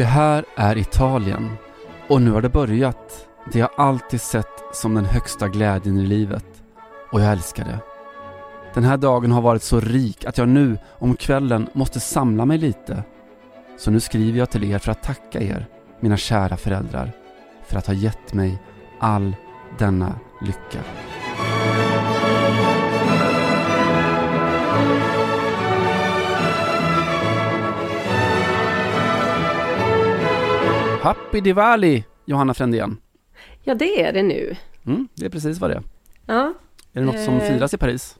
Det här är Italien och nu har det börjat. Det jag alltid sett som den högsta glädjen i livet. Och jag älskar det. Den här dagen har varit så rik att jag nu om kvällen måste samla mig lite. Så nu skriver jag till er för att tacka er, mina kära föräldrar, för att ha gett mig all denna lycka. Happy Diwali, Johanna Frändén. Ja, det är det nu. Mm, det är precis vad det är. Ja. Är det något som Eh. firas i Paris?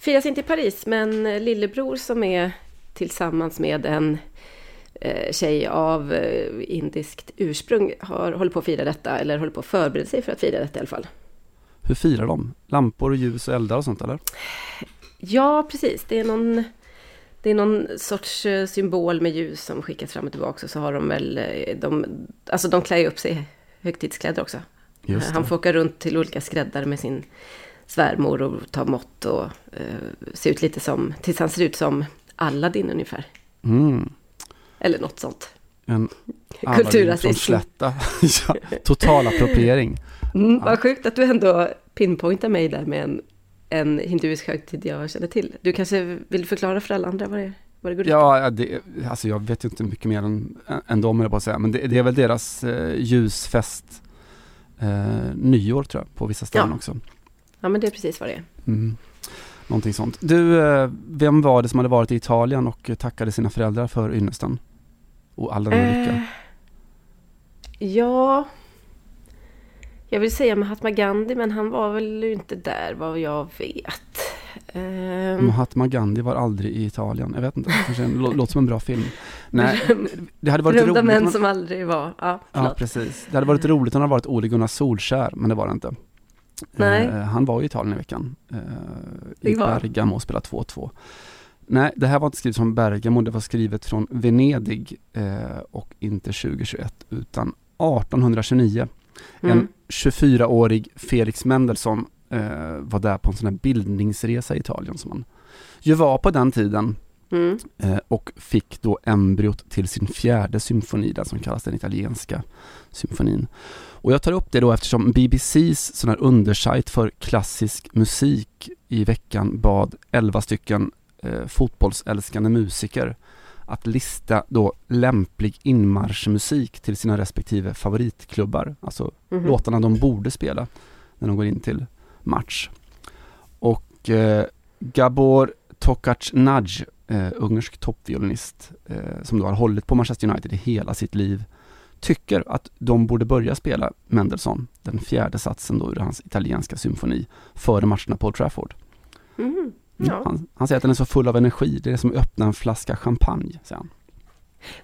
Firas inte i Paris, men lillebror som är tillsammans med en eh, tjej av eh, indiskt ursprung har, håller på att fira detta, eller håller på att förbereda sig för att fira detta i alla fall. Hur firar de? Lampor och ljus och eldar och sånt eller? Ja, precis. Det är någon, det är någon sorts eh, symbol med ljus som skickas fram och tillbaka. Och så har de väl, eh, de, alltså de klär ju upp sig i högtidskläder också. Han får åka runt till olika skräddare med sin svärmor och ta mått och eh, se ut lite som, tills han ser ut som Aladdin ungefär. Mm. Eller något sånt. En Kulturrasism. från Slätta. ja, total appropriering. Mm, vad sjukt att du ändå pinpointar mig där med en, en hinduisk högtid jag känner till. Du kanske vill förklara för alla andra vad det, vad det går ut på? Ja, det, alltså jag vet ju inte mycket mer än, än dem, eller på att säga. Men det, det är väl deras eh, ljusfest eh, nyår tror jag, på vissa ställen Ja. också. Ja, men det är precis vad det är. Mm. Någonting sånt. Du, eh, vem var det som hade varit i Italien och tackade sina föräldrar för ynnesten? Och all lycka? Eh, ja, jag vill säga Mahatma Gandhi, men han var väl inte där vad jag vet. Ehm, Mahatma Gandhi var aldrig i Italien. Jag vet inte, kanske en, lå- låter som en bra film. Nej, det hade varit roligt. män man- som aldrig var... Ja, Ja, precis. Det hade varit roligt om det hade varit Ole Gunnar Solskär, men det var det inte. Nej. Eh, han var i Italien i veckan. Eh, I Bergamo och spelade 2-2. Nej, det här var inte skrivet från Bergamo, det var skrivet från Venedig eh, och inte 2021 utan 1829. En Mm. 24-årig Felix Mendelssohn eh, var där på en sån här bildningsresa i Italien som man ju var på den tiden Mm. eh, och fick då embryot till sin fjärde symfoni, den som kallas den italienska symfonin. Och jag tar upp det då eftersom BBCs sån här undersajt för klassisk musik i veckan bad 11 stycken eh, fotbollsälskande musiker att lista då lämplig inmarschmusik till sina respektive favoritklubbar, alltså Mhm. låtarna de borde spela när de går in till match. Och eh, Gabor Tokac Nagy, eh, ungersk toppviolinist eh, som då har hållit på Manchester United i hela sitt liv, tycker att de borde börja spela Mendelssohn, den fjärde satsen då ur hans italienska symfoni, före matcherna på Old Trafford. Mm, Ja. Han, han säger att den är så full av energi, det är som att öppna en flaska champagne, säger han.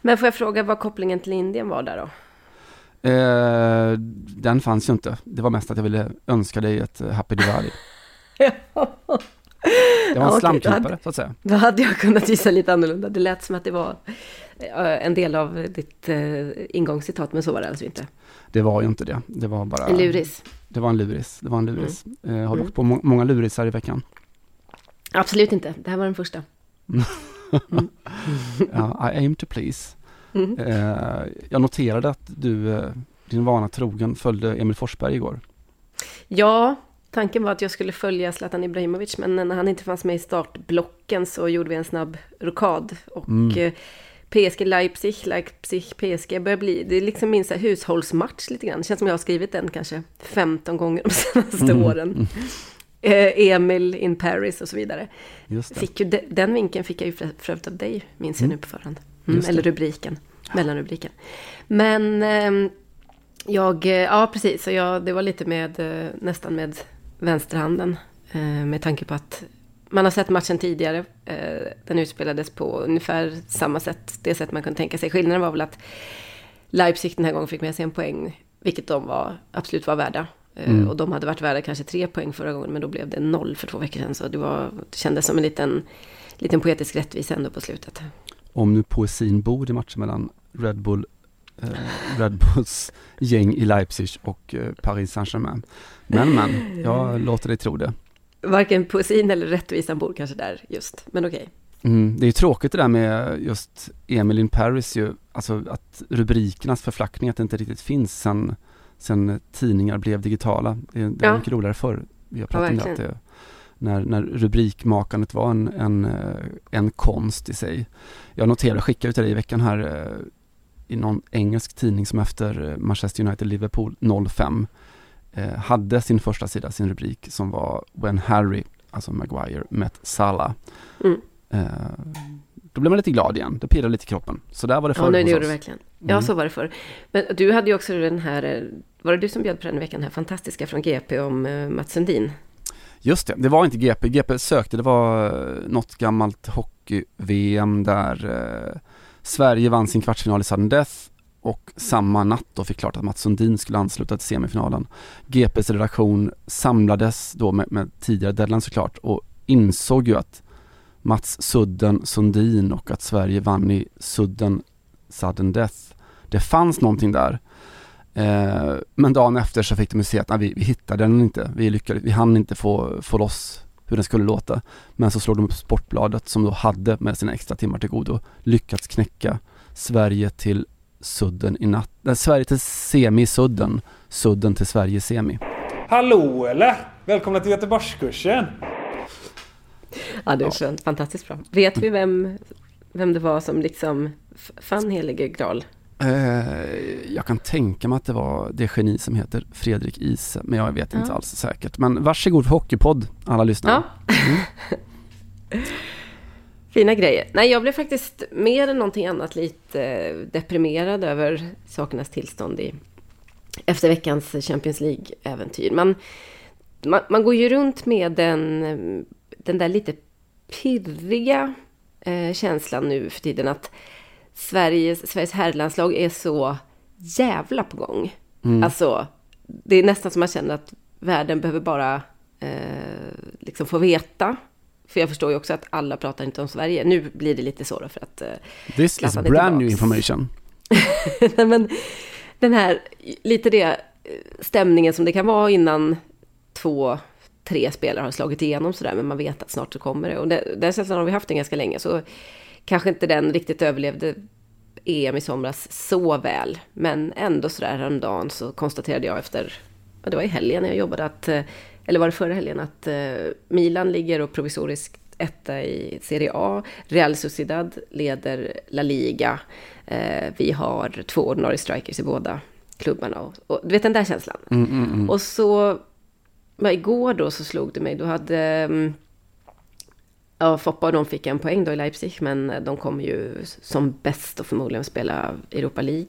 Men får jag fråga vad kopplingen till Indien var där då? Eh, den fanns ju inte. Det var mest att jag ville önska dig ett eh, Happy Diwali. Det var en Ja, slamkrypare, så att säga. Då hade jag kunnat gissa lite annorlunda. Det lät som att det var eh, en del av ditt eh, ingångscitat, men så var det alltså inte. Det var ju inte det. Det var bara... En luris. Det var en luris. Det var en luris. Eh, har du Mm. åkt på må- många lurisar i veckan? Absolut inte. Det här var den första. Ja, I aim to please. Mm. Eh, jag noterade att du, eh, din vana trogen, följde Emil Forsberg igår. Ja, tanken var att jag skulle följa Zlatan Ibrahimovic, men när han inte fanns med i startblocken så gjorde vi en snabb rokad. Och Mm. eh, PSG Leipzig, Leipzig PSG börjar bli, det är liksom min så hushållsmatch lite grann. Det känns som jag har skrivit den kanske 15 gånger de senaste Mm. åren. Eh, Emil in Paris och så vidare. Fick ju de, den vinkeln fick jag ju för, övrigt av dig, minns jag nu på förhand. Mm, eller rubriken, mellanrubriken. Men ehm, jag, eh, ja precis, så jag, det var lite med, eh, nästan med vänsterhanden. Eh, med tanke på att man har sett matchen tidigare. Eh, den utspelades på ungefär samma sätt, det sätt man kunde tänka sig. Skillnaden var väl att Leipzig den här gången fick med sig en poäng, vilket de var, absolut var värda. Eh, Mm. Och de hade varit värda kanske tre poäng förra gången, men då blev det noll för två veckor sedan. Så det, var, det kändes som en liten, liten poetisk rättvisa ändå på slutet. Om nu poesin bor i matchen mellan Red Bull eh, Red Bulls gäng i Leipzig och eh, Paris Saint-Germain. Men men, jag låter dig tro det. Varken poesin eller rättvisan bor kanske där just, men okej. Mm, det är ju tråkigt det där med just Emil in Paris ju, alltså att rubrikernas förflackning, att det inte riktigt finns sen, sen tidningar blev digitala. Det, det var Ja. mycket roligare förr. Vi har Ja, pratat om det, det när, när rubrikmakandet var en, en, eh, en konst i sig. Jag noterade, skickade ut till dig i veckan här eh, i någon engelsk tidning som efter eh, Manchester United-Liverpool 05 eh, hade sin första sida, sin rubrik som var When Harry, alltså Maguire, met Salah. Mm. Eh, då blev man lite glad igen, det pirrade lite i kroppen. Så där var det förr Ja, nej, det gjorde det verkligen. Ja, Mm. så var det förr. Men du hade ju också den här, var det du som bjöd på den veckan, här fantastiska från GP om eh, Mats Sundin? Just det, det var inte GP. GP sökte, det var eh, något gammalt hockey-VM där eh, Sverige vann sin kvartsfinal i sudden death och samma natt då fick klart att Mats Sundin skulle ansluta till semifinalen. GPs redaktion samlades då med, med tidigare deadline såklart och insåg ju att Mats Sudden Sundin och att Sverige vann i sudden sudden death. Det fanns någonting där. Eh, men dagen efter så fick de se att nej, vi, vi hittade den inte. Vi lyckades, vi hann inte få, få loss hur den skulle låta. Men så slog de upp Sportbladet som då hade med sina extra timmar till godo lyckats knäcka Sverige till sudden i natt. Nej, Sverige till semi-sudden. Sudden till Sverige semi. Hallå eller? Välkomna till Göteborgskursen! Ja, det är skönt, fantastiskt bra. Vet vi vem, vem det var som liksom fann helige graal? Eh, jag kan tänka mig att det var det geni som heter Fredrik Ise, men jag vet inte Ja. alls säkert. Men varsågod för Hockeypodd, alla lyssnare. Ja. Fina grejer. Nej, jag blev faktiskt mer än någonting annat lite deprimerad över sakernas tillstånd i, efter veckans Champions League-äventyr. Man, man, man går ju runt med den, den där lite pirriga eh, känslan nu för tiden att Sveriges, Sveriges herrlandslag är så jävla på gång. Mm. Alltså, det är nästan som man känner att världen behöver bara eh, liksom få veta. För jag förstår ju också att alla pratar inte om Sverige. Nu blir det lite så då för att... Eh, This is brand new tillbaks. information. Nej, men den här, lite det eh, stämningen som det kan vara innan två, tre spelare har slagit igenom sådär, men man vet att snart så kommer det. Och det, den känslan har vi haft den ganska länge, så kanske inte den riktigt överlevde EM i somras så väl. Men ändå sådär häromdagen så konstaterade jag efter, ja, det var i helgen när jag jobbade att, eh, eller var det förra helgen, att eh, Milan ligger och provisoriskt etta i Serie A. Real Sociedad leder La Liga. Eh, vi har två ordinarie strikers i båda klubbarna. Och, och du vet den där känslan. Mm, mm, mm. Och så, men igår då så slog det mig, då hade, mm, ja Foppa och de fick en poäng då i Leipzig, men de kommer ju som bäst och förmodligen spela Europa League.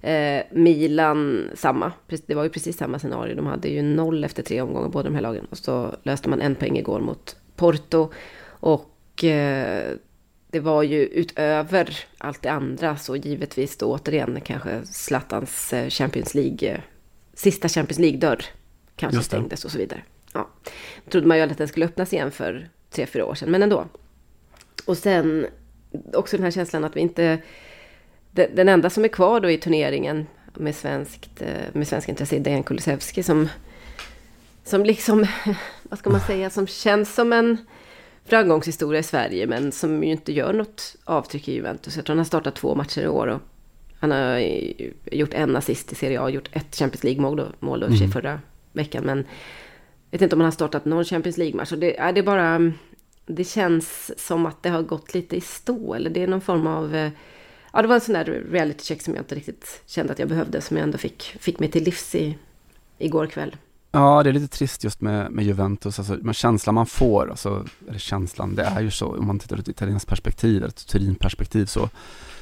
Eh, Milan, samma. Det var ju precis samma scenario. De hade ju noll efter tre omgångar, båda de här lagen. Och så löste man en poäng igår mot Porto. Och eh, det var ju utöver allt det andra, så givetvis då återigen kanske Zlatans eh, Champions League, eh, sista Champions League-dörr kanske stängdes och så vidare. Ja. trodde man ju att den skulle öppnas igen för tre, fyra år sedan, men ändå. Och sen också den här känslan att vi inte... de- Den enda som är kvar då i turneringen med svenskt, eh, med svensk intresse är Dejan Kulusevski som... Som liksom, vad ska man säga, som känns som en framgångshistoria i Sverige men som ju inte gör något avtryck i Juventus. Jag tror han har startat två matcher i år och han har gjort en assist i Serie A, gjort ett Champions League-mål då, mål då och sig förra veckan. Men jag vet inte om han har startat någon Champions League-match. Det, det bara... Mm, det känns som att det har gått lite i stå. Eller det är någon form av... Eh, ja, det var en sån där reality check som jag inte riktigt kände att jag behövde, som jag ändå fick, fick mig till livs i, igår kväll. Ja, det är lite trist just med, med Juventus, alltså, men känslan man får, alltså, eller känslan, det är ju så, om man tittar ur ett italienskt perspektiv, ett Turin-perspektiv, så,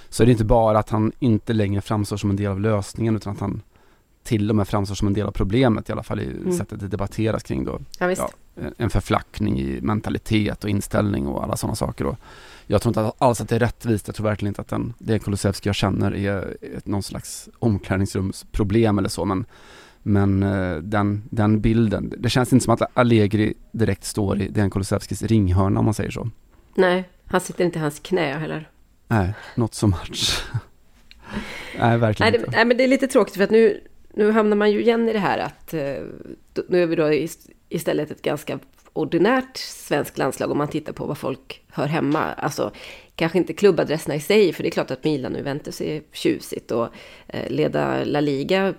så är det inte bara att han inte längre framstår som en del av lösningen, utan att han till och med framstår som en del av problemet, i alla fall i mm. sättet det debatteras kring då. Ja, ja, en förflackning i mentalitet och inställning och alla sådana saker. Och jag tror inte alls att det är rättvist, jag tror verkligen inte att den, det Kulusevski jag känner är ett, någon slags omklädningsrumsproblem eller så, men men eh, den, den bilden, det känns inte som att Allegri direkt står i Dejan Kulusevskis ringhörna om man säger så. Nej, han sitter inte i hans knä heller. Nej, not so much. nej, verkligen nej, det, inte. Nej, men det är lite tråkigt för att nu, nu hamnar man ju igen i det här att eh, nu är vi då istället ett ganska ordinärt svenskt landslag om man tittar på vad folk hör hemma. Alltså kanske inte klubbadresserna i sig, för det är klart att Milan och Juventus är tjusigt och eh, leda La Liga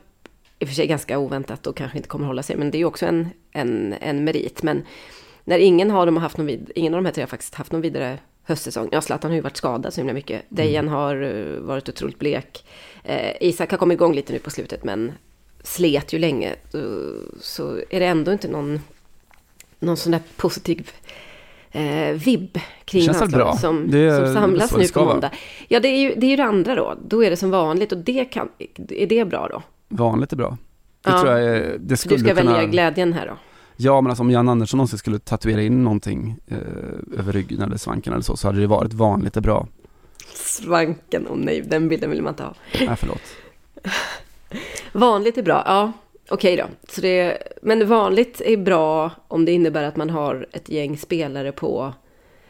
i och för sig ganska oväntat och kanske inte kommer hålla sig, men det är ju också en, en, en merit. Men när ingen, har dem haft någon vid, ingen av de här tre har faktiskt haft någon vidare höstsäsong. Ja, Zlatan har ju varit skadad så himla mycket. Mm. Dejan har uh, varit otroligt blek. Eh, Isak har kommit igång lite nu på slutet, men slet ju länge. Så är det ändå inte någon, någon sån där positiv eh, vibb kring landslaget som, som samlas nu på måndag. Ja, det är, ju, det är ju det andra då. Då är det som vanligt och det kan, är det bra då? Vanligt är bra. Det ja. tror jag är, det skulle Du ska kunna... välja glädjen här då? Ja, men alltså om Jan Andersson någonsin skulle tatuera in någonting eh, över ryggen eller svanken eller så, så hade det varit vanligt är bra. Svanken, oh nej, den bilden vill man inte ha. Nej, förlåt. vanligt är bra, ja. Okej okay då. Så det, men vanligt är bra om det innebär att man har ett gäng spelare på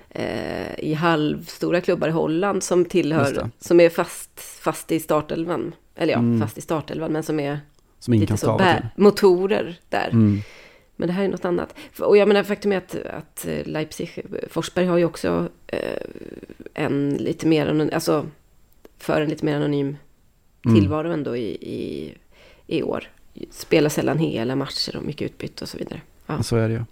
eh, i halvstora klubbar i Holland som tillhör, som är fast, fast i startelvan. Eller ja, mm. fast i startelvan, men som är som ingen kan så bär, motorer där. Mm. Men det här är något annat. Och jag menar, faktum är att, att Leipzig, Forsberg har ju också eh, en lite mer, alltså för en lite mer anonym mm. tillvaro ändå i, i, i år. Spelar sällan hela matcher och mycket utbyte och så vidare. Ja. Så är det ju.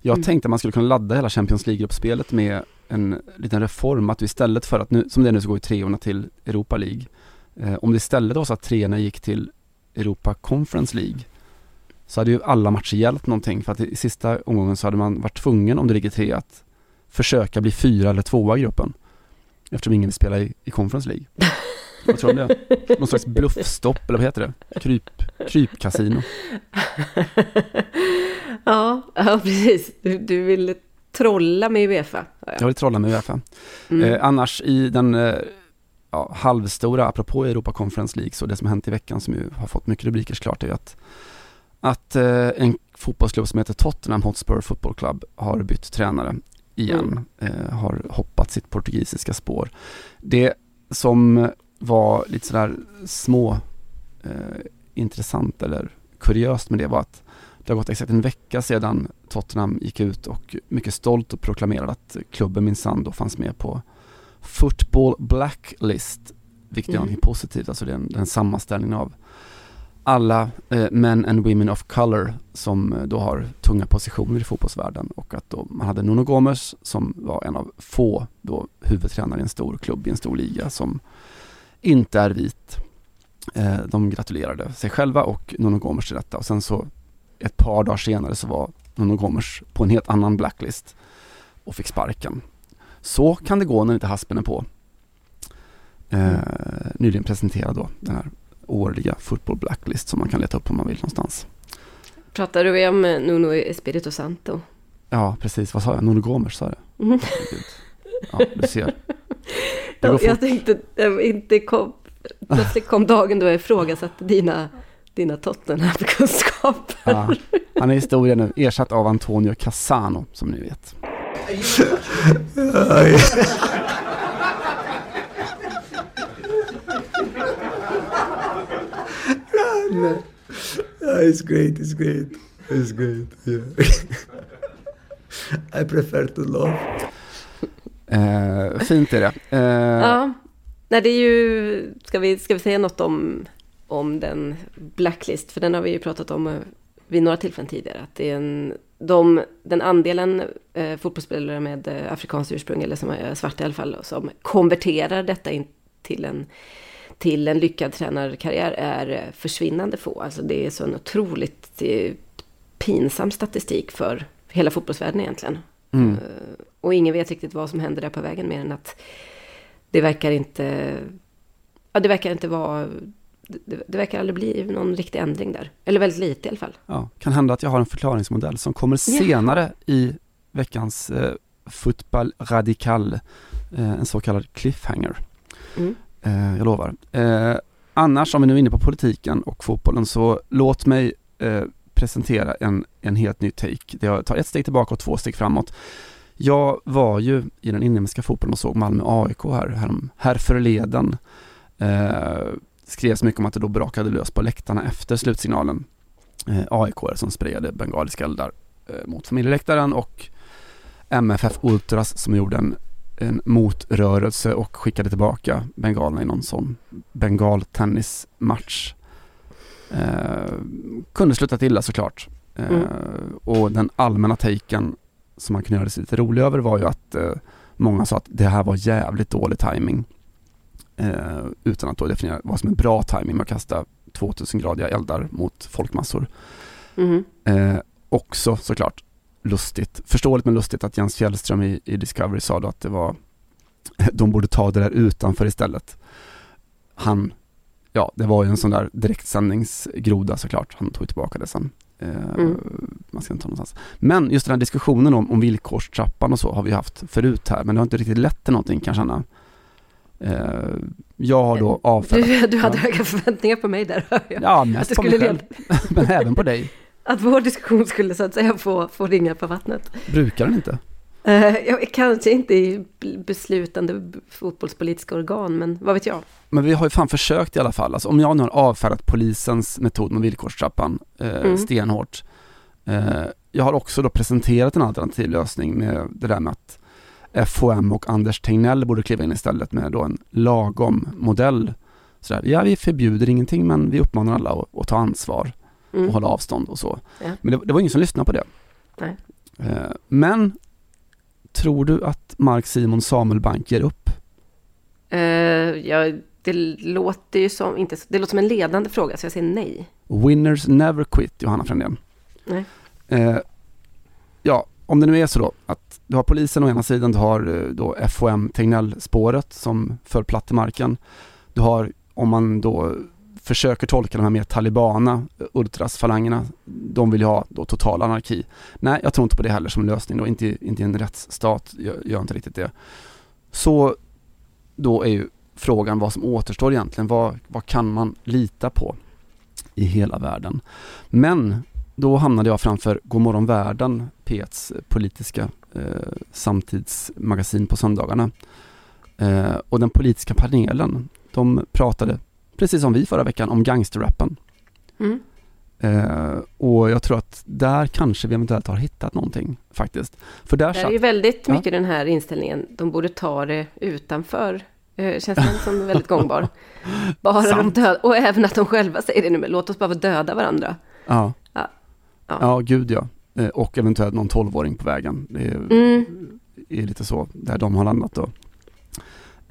Jag mm. tänkte att man skulle kunna ladda hela Champions League-gruppspelet med en liten reform. Att du istället för att nu, som det är nu så går ju treorna till Europa League. Eh, om det istället var så att treorna gick till Europa Conference League så hade ju alla matcher hjälpt någonting för att i sista omgången så hade man varit tvungen om det ligger tre att försöka bli fyra eller tvåa i gruppen. Eftersom ingen vill spela i, i Conference League. Vad tror du om det? Någon slags bluffstopp eller vad heter det? Kryp, krypkasino. ja, ja, precis. Du, du vill trolla med Uefa. Ja. Jag vill trolla med Uefa. Mm. Eh, annars i den eh, ja, halvstora, apropå Europa Conference League, så det som hänt i veckan som ju har fått mycket rubriker såklart är ju att, att eh, en fotbollsklubb som heter Tottenham Hotspur Football Club har bytt tränare igen, mm. eh, har hoppat sitt portugisiska spår. Det som var lite sådär små eh, intressant eller kuriöst med det var att det har gått exakt en vecka sedan Tottenham gick ut och mycket stolt och proklamerade att klubben minsann då fanns med på Football Blacklist, vilket mm. är något positivt, alltså det är en, en sammanställning av alla eh, men and women of color som eh, då har tunga positioner i fotbollsvärlden och att då man hade Nuno Gomes som var en av få då huvudtränare i en stor klubb i en stor liga som inte är vit. Eh, de gratulerade sig själva och Nuno Gomes till detta och sen så ett par dagar senare så var Nuno Gomes på en helt annan blacklist och fick sparken. Så kan det gå när inte haspen är på. Eh, nyligen presenterad då, den här årliga Football Blacklist som man kan leta upp om man vill någonstans. Pratar du om Nuno Espirito Santo? Ja, precis. Vad sa jag? Nuno Gomes sa jag. Mm. Ja, du ser. Ja, jag tänkte, jag inte kom, plötsligt kom dagen då jag ifrågasatte dina, dina Tottenham-kunskaper. Ja, han är historia nu, ersatt av Antonio Cassano, som ni vet. No. Oh, it's great, it's great. It's great, yeah. I prefer to love. Eh, fint är det. Eh, ja, nej det är ju, ska vi, ska vi säga något om, om den Blacklist? För den har vi ju pratat om eh, vid några tillfällen tidigare. Att det är en, de, den andelen eh, fotbollsspelare med eh, afrikanskt ursprung, eller som är svarta i alla fall, som konverterar detta in, till en, till en lyckad tränarkarriär är eh, försvinnande få. Alltså det är så en otroligt eh, pinsam statistik för hela fotbollsvärlden egentligen. Mm. Eh, Och ingen vet riktigt vad som händer där på vägen mer än att det verkar inte... Ja, det verkar inte vara... Det, det verkar aldrig bli någon riktig ändring där. Eller väldigt lite i alla fall. Ja, kan hända att jag har en förklaringsmodell som kommer senare i veckans eh, Fotboll Radikal, eh, en så kallad cliffhanger. Mm. Eh, jag lovar. Eh, annars, om vi nu är inne på politiken och fotbollen, så låt mig eh, presentera en, en helt ny take. Jag tar ett steg tillbaka och två steg framåt. Jag var ju i den inhemska fotbollen och såg Malmö AIK här, här, här förleden. Eh, skrevs mycket om att det då brakade lös på läktarna efter slutsignalen. Eh, aik som sprejade bengaliska eldar eh, mot familjeläktaren och MFF Ultras som gjorde en, en motrörelse och skickade tillbaka bengalerna i någon sån bengaltennismatch. Eh, kunde sluta illa såklart. Eh, Mm. Och den allmänna taken som man kunde göra sig lite rolig över var ju att eh, många sa att det här var jävligt dålig timing eh, utan att då definiera vad som är bra timing med att kasta 2000-gradiga eldar mot folkmassor. Mhm. Eh, också såklart lustigt, förståeligt men lustigt att Jens Fjällström i, i Discovery sa då att det var de borde ta det där utanför istället. Han, ja det var ju en sån där direktsändningsgroda såklart, han tog tillbaka det sen. Eh, Mm. Man ska inte ta någonstans. Men just den här diskussionen om, om villkorstrappan och så har vi haft förut här, men det har inte riktigt lett till någonting kan jag känna. Eh, jag har då avfärdat, Du, du hade Ja. höga förväntningar på mig där, hör jag. ja att, mest det på mig själv, men även på dig. Att vår diskussion skulle så att säga få, få ringa på vattnet. Brukar den inte? Jag, kanske inte i beslutande fotbollspolitiska organ, men vad vet jag? Men vi har ju fan försökt i alla fall. Alltså om jag nu har avfärdat polisens metod med villkorstrappan eh, Mm. stenhårt. Eh, jag har också då presenterat en alternativ lösning med det där med att FHM och Anders Tegnell borde kliva in istället med då en lagom modell. Sådär, ja vi förbjuder ingenting men vi uppmanar alla att, att ta ansvar Mm. och hålla avstånd och så. Ja. Men det, det var ingen som lyssnade på det. Nej. Eh, men tror du att Mark Simon Samuelbank ger upp? Eh, ja, det låter ju som, inte, det låter som en ledande fråga, så jag säger nej. Winners never quit, Johanna Frändén. Nej. Eh, ja, om det nu är så då att du har polisen å ena sidan, du har då FOM Tegnell-spåret som föll platt i marken. Du har, om man då försöker tolka de här mer talibana, eh, ultrasfalangerna, de vill ju ha då total anarki. Nej, jag tror inte på det heller som lösning då, inte, inte i en rättsstat gör, gör inte riktigt det. Så då är ju frågan vad som återstår egentligen, vad, vad kan man lita på i hela världen? Men då hamnade jag framför Godmorgon Världen, P1s politiska eh, samtidsmagasin på söndagarna. Eh, och den politiska panelen, de pratade, precis som vi förra veckan, om gangsterrappen. Mm. Eh, och jag tror att där kanske vi eventuellt har hittat någonting faktiskt. För där Det är ju väldigt Ja. mycket den här inställningen, de borde ta det utanför. Eh, känns den som väldigt gångbar. Bara de döda, och även att de själva säger det nu, men låt oss bara döda varandra. ja, Ja. ja. Ja. gud ja. Eh, och eventuellt någon tolvåring på vägen. Det är, Mm. är lite så där de har landat då.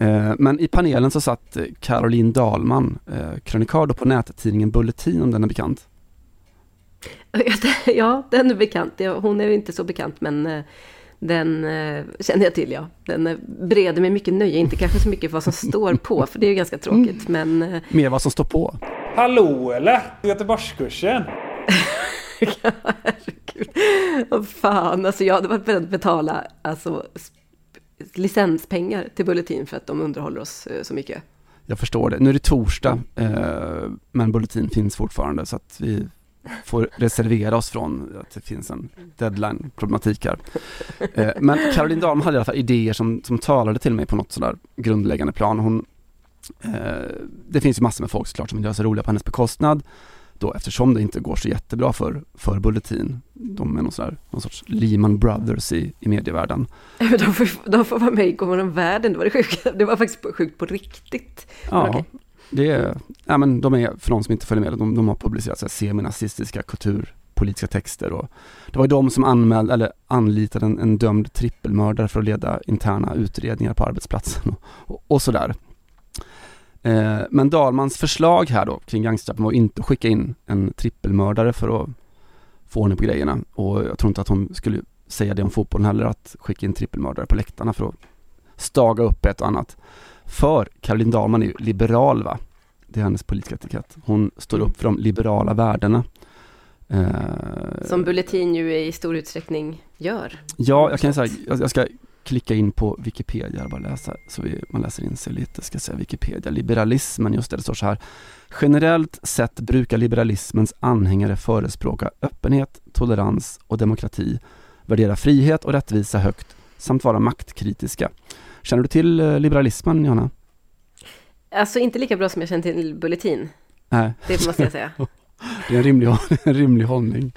Eh, Men i panelen så satt eh, Caroline Dahlman, eh, krönikör på nättidningen Bulletin om den är bekant. Ja, den är bekant. Hon är ju inte så bekant, men den känner jag till, ja. Den bereder mig mycket nöje, inte kanske så mycket vad som står på, för det är ju ganska tråkigt, men eh, Mer vad som står på. Hallå eller? Göteborgskursen. herregud. Vad fan, alltså jag hade varit beredd att betala alltså, licenspengar till Bulletin för att de underhåller oss eh, så mycket. Jag förstår det. Nu är det torsdag, eh, men Bulletin finns fortfarande så att vi får reservera oss från att det finns en deadline-problematik här. Eh, men Caroline Dahlman hade i alla fall idéer som, som talade till mig på något sådär grundläggande plan. Hon, det finns ju massor med folk såklart som vill göra sig roliga på hennes bekostnad. Då eftersom det inte går så jättebra för, för Bulletin. De är någon, sådär, någon sorts Lehman Brothers i, i medievärlden. De får, de får vara med i Godmorgon Världen, det var det sjuka. Det var faktiskt sjukt på riktigt. Ja, Okej. det är, ja men de är, för de som inte följer med, de, de har publicerat så här seminazistiska kulturpolitiska texter och det var ju de som anmälde, eller anlitade en, en dömd trippelmördare för att leda interna utredningar på arbetsplatsen och, och, och sådär. Eh, men Dahlmans förslag här då kring gangsterrappen var inte att skicka in en trippelmördare för att få ordning på grejerna. Och jag tror inte att hon skulle säga det om fotbollen heller, att skicka in trippelmördare på läktarna för att staga upp ett och annat. För Caroline Dahlman är ju liberal va? Det är hennes politiska etikett. Hon står upp för de liberala värdena. Eh, Som Bulletin ju i stor utsträckning gör. Ja, jag kan säga, jag jag ska klicka in på Wikipedia och bara läsa så vi, man läser in sig lite. Ska säga Wikipedia, liberalismen, just det, det står så här. Generellt sett brukar liberalismens anhängare förespråka öppenhet, tolerans och demokrati, värdera frihet och rättvisa högt samt vara maktkritiska. Känner du till eh, liberalismen, Johanna? Alltså inte lika bra som jag känner till Bulletin, Nej, det måste jag säga. det är en rimlig, en rimlig hållning.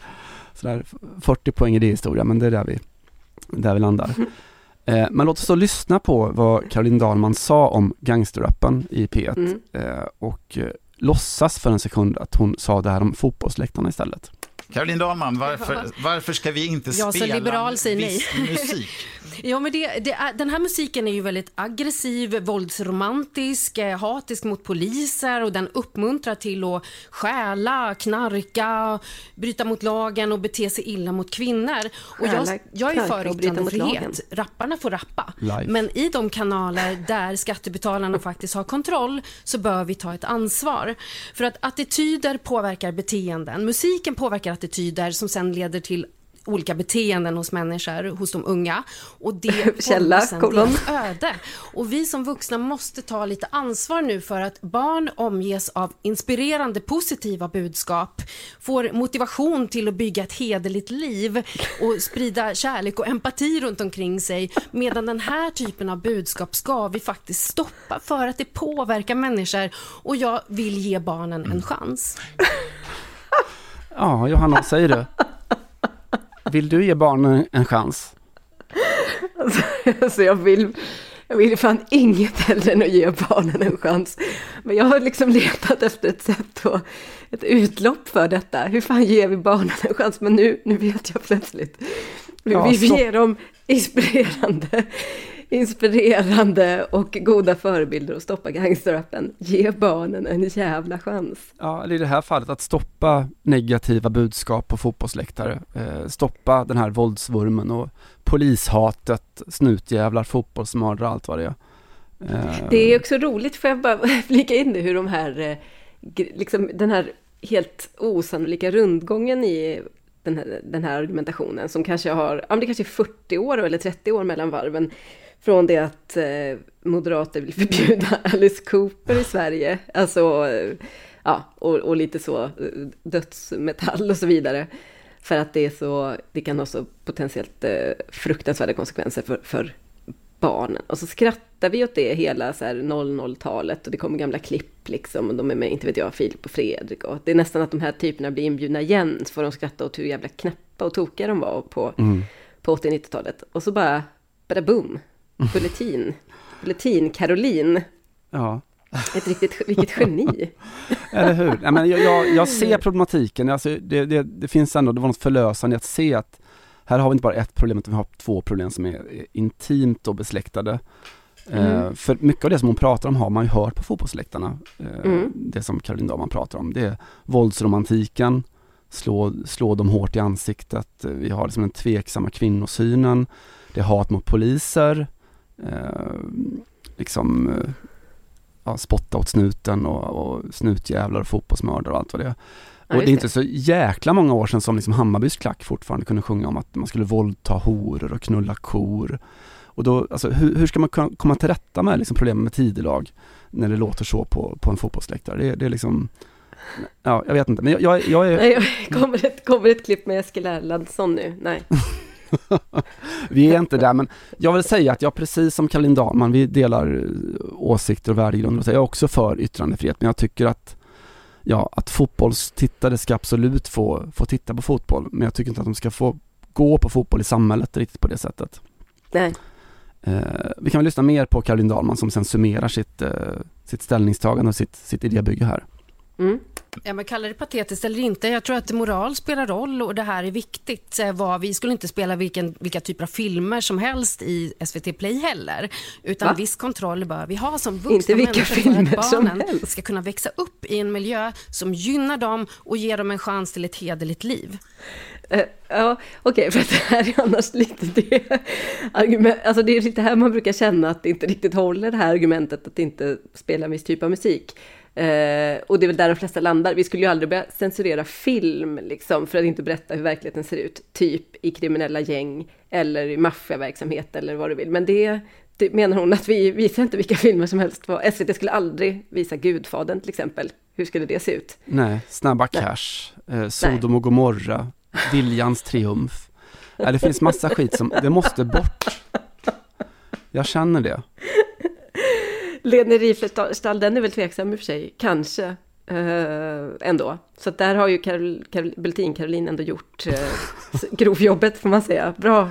Sådär 40 poäng i det historia, men det är där vi, där vi landar. Eh, men låt oss då lyssna på vad Caroline Dahlman sa om gangsterrappen i P1 Mm. eh, och eh, låtsas för en sekund att hon sa det här om fotbollsläktarna istället. Caroline Dahlman, varför, varför ska vi inte Jag spela liberal säger nej. viss musik? Ja, men det, det är, den här musiken är ju väldigt aggressiv, våldsromantisk, eh, hatisk mot poliser och den uppmuntrar till att stjäla, knarka, bryta mot lagen och bete sig illa mot kvinnor. Och jag, jag är för yttrandefrihet. Rapparna får rappa. Life. Men i de kanaler där skattebetalarna faktiskt har kontroll så bör vi ta ett ansvar. För att attityder påverkar beteenden. Musiken påverkar attityder som sen leder till olika beteenden hos människor, hos de unga. Och det Källa, kolon. öde. Och vi som vuxna måste ta lite ansvar nu för att barn omges av inspirerande positiva budskap, får motivation till att bygga ett hederligt liv och sprida kärlek och empati runt omkring sig. Medan den här typen av budskap ska vi faktiskt stoppa för att det påverkar människor och jag vill ge barnen en chans. Ja, Johanna, vad säger du? Vill du ge barnen en chans? Alltså, alltså jag vill, jag vill fan inget hellre än att ge barnen en chans. Men jag har liksom letat efter ett sätt och ett utlopp för detta. Hur fan ger vi barnen en chans? Men nu, nu vet jag plötsligt. Ja, vi ger dem inspirerande, inspirerande och goda förebilder och stoppa gangsterrappen. Ge barnen en jävla chans. Ja, eller i det här fallet att stoppa negativa budskap på fotbollsläktare. Eh, stoppa den här våldsvurmen och polishatet, snutjävlar, fotbollsmördare, allt vad det är. Eh, Det är också roligt, får jag bara flika in det, hur de här, eh, liksom den här helt osannolika rundgången i den här, den här argumentationen som kanske har, ja men det kanske är 40 år eller 30 år mellan varven. Från det att eh, moderater vill förbjuda Alice Cooper i Sverige, alltså, ja, och, och lite så eh, dödsmetall och så vidare. För att det är så, det kan ha så potentiellt eh, fruktansvärda konsekvenser för, för barnen. Och så skrattar vi åt det hela så här 00-talet och det kommer gamla klipp liksom och de är med, inte vet jag, Filip och Fredrik och det är nästan att de här typerna blir inbjudna igen så får de skratta åt hur jävla knäppa och tokiga de var på, på 80-90-talet. Och så bara, bara boom, bulletin, bulletin, Caroline, Ja, ett riktigt, vilket geni. eller hur? Nej, men jag, jag, jag ser problematiken, alltså, det, det, det finns ändå, det var något förlösande att se att här har vi inte bara ett problem, utan vi har två problem som är intimt och besläktade. Eh, för mycket av det som hon pratar om har man ju hört på fotbollsläktarna. Eh, Mm. Det som Caroline Dahlman pratar om, det är våldsromantiken, slå, slå dem hårt i ansiktet, vi har liksom den tveksamma kvinnosynen, det är hat mot poliser, eh, liksom eh, ja, spotta åt snuten och, och snutjävlar och fotbollsmördare och allt vad det är. Och det är inte så jäkla många år sedan som liksom Hammarbys klack fortfarande kunde sjunga om att man skulle våldta horor och knulla kor. Och då, alltså, hur, hur ska man komma till rätta med liksom problemen med tidelag när det låter så på, på en fotbollsläktare? Det, det är liksom, ja jag vet inte, men jag, jag, jag är, Nej, kommer ett, kommer ett klipp med Eskil Erlandsson nu? Nej. vi är inte där men jag vill säga att jag precis som Caroline Dahlman, vi delar eh, åsikter och värdegrunder och så. Jag är också för yttrandefrihet men jag tycker att ja, att fotbollstittare ska absolut få, få titta på fotboll men jag tycker inte att de ska få gå på fotboll i samhället riktigt på det sättet. Nej. Eh, vi kan väl lyssna mer på Caroline Dahlman som sen summerar sitt, eh, sitt ställningstagande och sitt, sitt idébygge här. Mm. Ja, men kalla det patetiskt eller inte. Jag tror att moral spelar roll och det här är viktigt. Eh, Vad, vi skulle inte spela vilken, vilka typer av filmer som helst i SVT Play heller. Utan Va? viss kontroll bör vi ha som vuxna Inte vilka filmer för att barnen ska kunna växa upp i en miljö som gynnar dem och ger dem en chans till ett hederligt liv. Eh, Ja, okej, för att det här är annars lite det argument, alltså det är lite här man brukar känna att det inte riktigt håller det här argumentet att inte spela en viss typ av musik. Eh, och det är väl där de flesta landar. Vi skulle ju aldrig börja censurera film, liksom, för att inte berätta hur verkligheten ser ut, typ i kriminella gäng eller i maffiaverksamhet eller vad du vill. Men det, det menar hon att vi visar inte vilka filmer som helst. På. SVT skulle aldrig visa Gudfadern till exempel. Hur skulle det se ut? Nej, Snabba Cash, eh, Sodom och Gomorra, Viljans triumf. Nej, det finns massa skit som, det måste bort. Jag känner det. Lene Riefenstahl, den är väl tveksam i och för sig, kanske. Eh, ändå. Så där har ju Karol, Karol, Bulletin Caroline ändå gjort s- grovjobbet får man säga. Bra,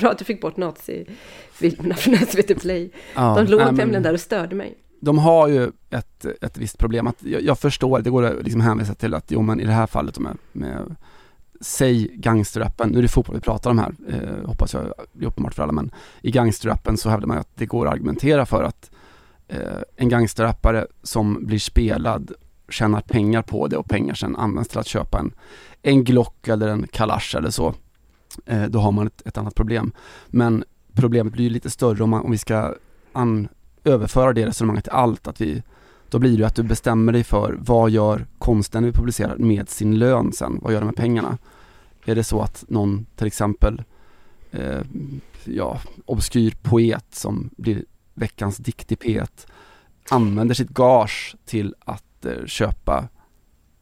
bra att du fick bort nazifilmerna från SVT Play. Ja, De låg men- nämligen där och störde mig. de har ju ett, ett visst problem. Att jag, jag förstår, det går att liksom hänvisa till att jo men i det här fallet med, med säg gangsterrappen, nu är det fotboll vi pratar om här, eh, hoppas jag blir uppenbart för alla, men i gangsterrappen så hävdar man att det går att argumentera för att Eh, en gangsterrappare som blir spelad tjänar pengar på det och pengar sen används till att köpa en, en Glock eller en Kalash eller så. Eh, då har man ett, ett annat problem. Men problemet blir ju lite större om, man, om vi ska an, överföra det resonemanget till allt, att vi då blir det ju att du bestämmer dig för vad gör konsten vi publicerar med sin lön sen? Vad gör de med pengarna? Är det så att någon till exempel eh, ja, obskyr poet som blir veckans dikt i P1 använder sitt gage till att eh, köpa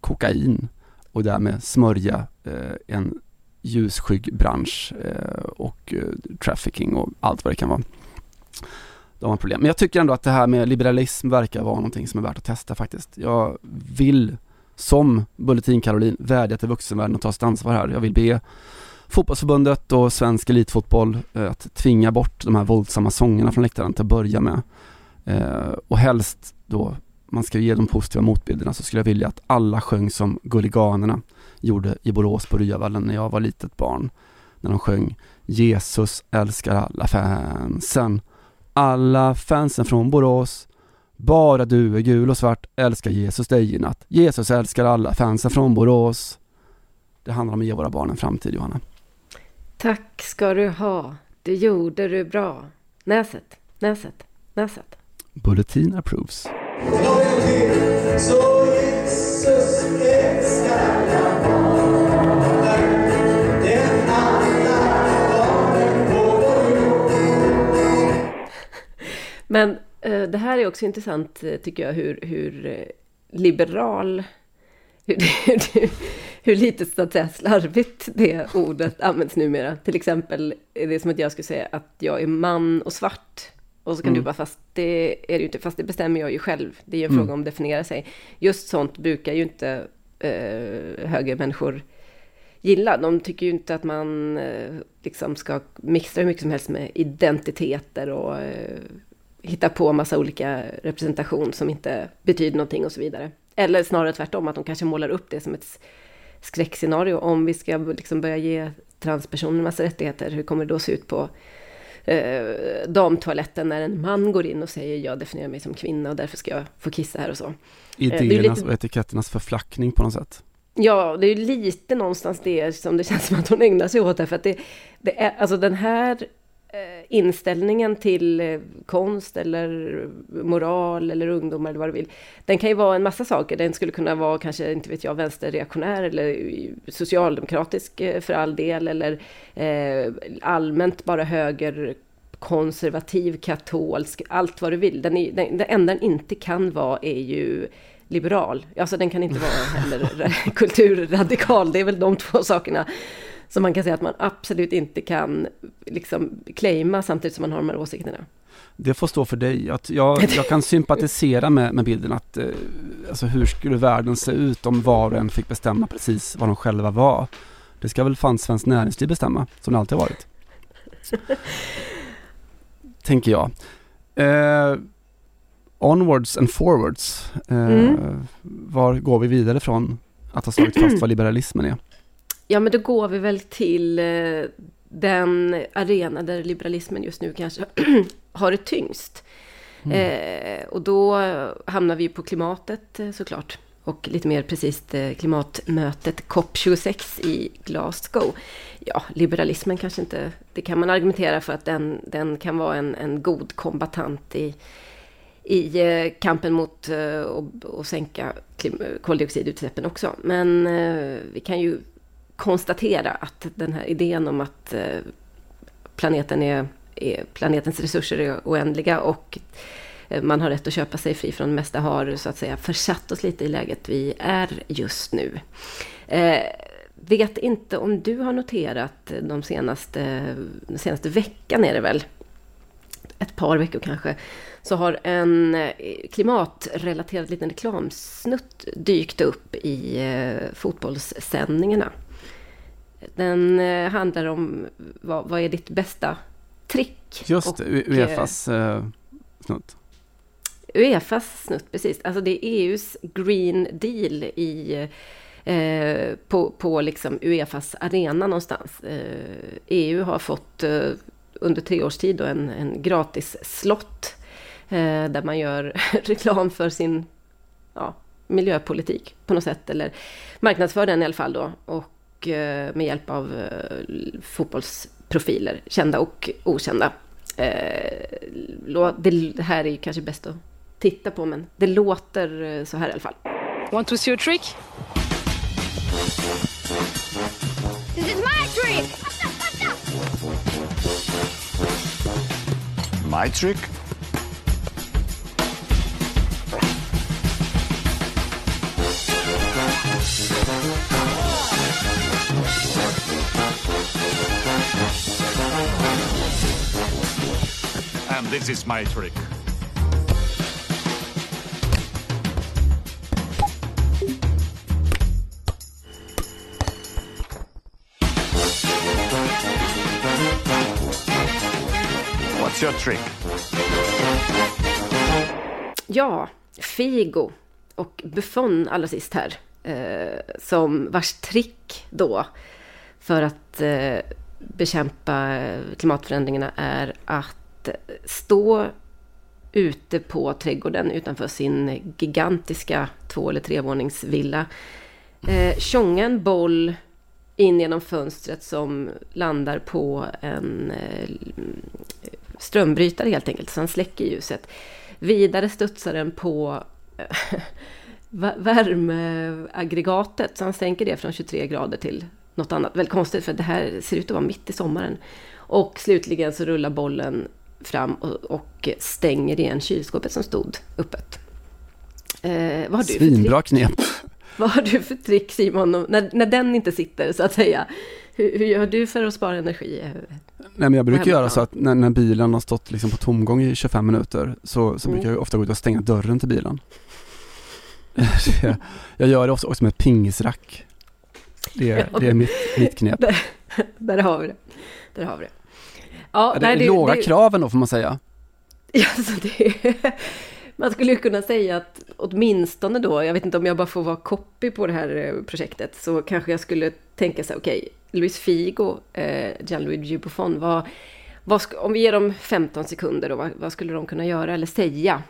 kokain och därmed smörja eh, en ljusskygg bransch eh, och eh, trafficking och allt vad det kan vara. De har problem. Men jag tycker ändå att det här med liberalism verkar vara någonting som är värt att testa faktiskt. Jag vill som Bulletin Caroline vädja till vuxenvärlden att ta sitt ansvar här. Jag vill be fotbollsförbundet och svensk elitfotboll eh, att tvinga bort de här våldsamma sångerna från läktaren till att börja med. Eh, och helst då, man ska ge de positiva motbilderna, så skulle jag vilja att alla sjöng som Gulliganerna gjorde i Borås på Ryavallen när jag var litet barn. När de sjöng Jesus älskar alla fansen. Alla fansen från Borås. Bara du är gul och svart, älskar Jesus dig i natt. Jesus älskar alla fansen från Borås. Det handlar om att ge våra barn en framtid, Johanna. Tack ska du ha. Det gjorde du bra. Näset, näset, näset. Bulletin approves. Men eh, det här är också intressant, eh, tycker jag, hur, hur eh, liberal, hur, hur, hur lite så att säga slarvigt det ordet används numera. Till exempel är det som att jag skulle säga att jag är man och svart. Och så kan Mm. du bara, fast det är det ju inte, fast det bestämmer jag ju själv. Det är ju en Mm. fråga om att definiera sig. Just sånt brukar ju inte eh, högermänniskor gilla. De tycker ju inte att man eh, liksom ska mixa hur mycket som helst med identiteter och eh, hitta på massa olika representation som inte betyder någonting och så vidare. Eller snarare tvärtom, att de kanske målar upp det som ett skräckscenario. Om vi ska liksom börja ge transpersoner massa rättigheter, hur kommer det då se ut på eh, damtoaletten när en man går in och säger jag definierar mig som kvinna och därför ska jag få kissa här och så. det är ju Idéernas lite- och etiketternas förflackning på något sätt. Ja, det är ju lite någonstans det som det känns som att hon ägnar sig åt. Därför att det, det är, alltså den här eh, Eh, inställningen till eh, konst eller moral eller ungdomar eller vad du vill. Den kan ju vara en massa saker. Den skulle kunna vara kanske, inte vet jag, vänsterreaktionär eller socialdemokratisk eh, för all del. Eller eh, allmänt bara höger konservativ, katolsk, allt vad du vill. Den är, den, det enda den inte kan vara är ju liberal. Alltså den kan inte vara heller kulturradikal. Det är väl de två sakerna som man kan säga att man absolut inte kan liksom claima samtidigt som man har de här åsikterna. Det får stå för dig. Att jag, jag kan sympatisera med, med bilden att eh, alltså hur skulle världen se ut om var och en fick bestämma precis vad de själva var. Det ska väl fan Svenskt Näringsliv bestämma, som det alltid har varit. Tänker jag. Eh, onwards and forwards. Eh, Mm. Var går vi vidare från att ha slagit fast vad liberalismen är? Ja, men då går vi väl till eh, den arena där liberalismen just nu kanske har det tyngst. Eh, och då hamnar vi på klimatet eh, såklart. Och lite mer precis klimatmötet COP26 i Glasgow. Ja, liberalismen kanske inte... Det kan man argumentera för att den, den kan vara en, en god kombatant i, i kampen mot att sänka koldioxidutsläppen också. Men vi kan ju konstatera att den här idén om att eh, planeten är, är, planetens resurser är oändliga och eh, man har rätt att köpa sig fri från det mesta har så att säga försatt oss lite i läget vi är just nu. Eh, vet inte om du har noterat de senaste, den senaste veckan är det väl, ett par veckor kanske, så har en eh, klimatrelaterad liten reklamsnutt dykt upp i eh, fotbollssändningarna. Den eh, handlar om vad, vad är ditt bästa trick? Just det, Och, U- Uefas eh, snutt. Uefas snutt, precis. Alltså det är EUs Green Deal i, eh, på, på liksom Uefas arena någonstans. Eh, EU har fått eh, under tre års tid en, en gratis slott där man gör reklam för sin ja, miljöpolitik på något sätt, eller marknadsför den i alla fall då. Och eh, med hjälp av eh, fotbollsprofiler, kända och okända. Eh, det här är ju kanske bäst att titta på, men det låter eh, så här i alla fall. Want to see a trick? This is my trick! My trick? And this is my trick. What's your trick? Ja, Figo och Buffon allra sist här. Eh, som vars trick då för att eh, bekämpa klimatförändringarna är att stå ute på trädgården utanför sin gigantiska två eller trevåningsvilla. Eh, tjonga en boll in genom fönstret som landar på en eh, strömbrytare helt enkelt, så han släcker ljuset. Vidare studsar den på eh, värmeaggregatet, så han sänker det från 23 grader till något annat. Väldigt konstigt, för det här ser ut att vara mitt i sommaren. Och slutligen så rullar bollen fram och, och stänger igen kylskåpet som stod öppet. Eh, vad har du? Svinbra knep. Vad har du för trick Simon, när, när den inte sitter så att säga? Hur, hur gör du för att spara energi? Nej men jag brukar göra ja. så att när, när bilen har stått liksom på tomgång i 25 minuter så, så Mm. brukar jag ofta gå ut och stänga dörren till bilen. Jag gör det också, också med pingisrack. Det, är- det är mitt, mitt knep. Där, där har vi det. Där har vi det. Ja, det är låga kraven då får man säga. Ja, alltså det, man skulle ju kunna säga att åtminstone då, jag vet inte om jag bara får vara copy på det här eh, projektet, så kanske jag skulle tänka så här, okej, Luis Figo, eh, Gianluigi Buffon, vad, vad om vi ger dem 15 sekunder då, vad, vad skulle de kunna göra eller säga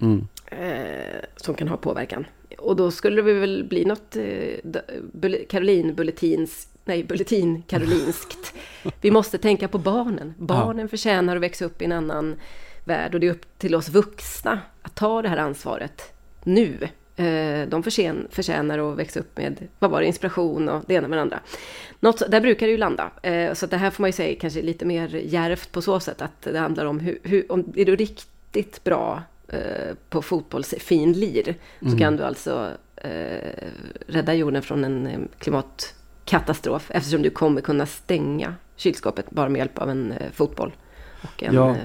Mm. eh, som kan ha påverkan? Och då skulle det väl bli något eh, d- bulle- Caroline Bulletins, nej, Bulletin Karolinskt. Vi måste tänka på barnen. Barnen förtjänar att växa upp i en annan värld och det är upp till oss vuxna att ta det här ansvaret nu. Eh, De förtjän- förtjänar att växa upp med, vad var det, inspiration och det ena med det andra. Något, där brukar det ju landa. Eh, Så det här får man ju säga kanske lite mer djärvt på så sätt att det handlar om hur, hur om är du riktigt bra eh, på fotbollsfinlir så Mm. kan du alltså rädda jorden från en eh, klimatkatastrof eftersom du kommer kunna stänga kylskåpet bara med hjälp av en eh, fotboll och en Ja. eh,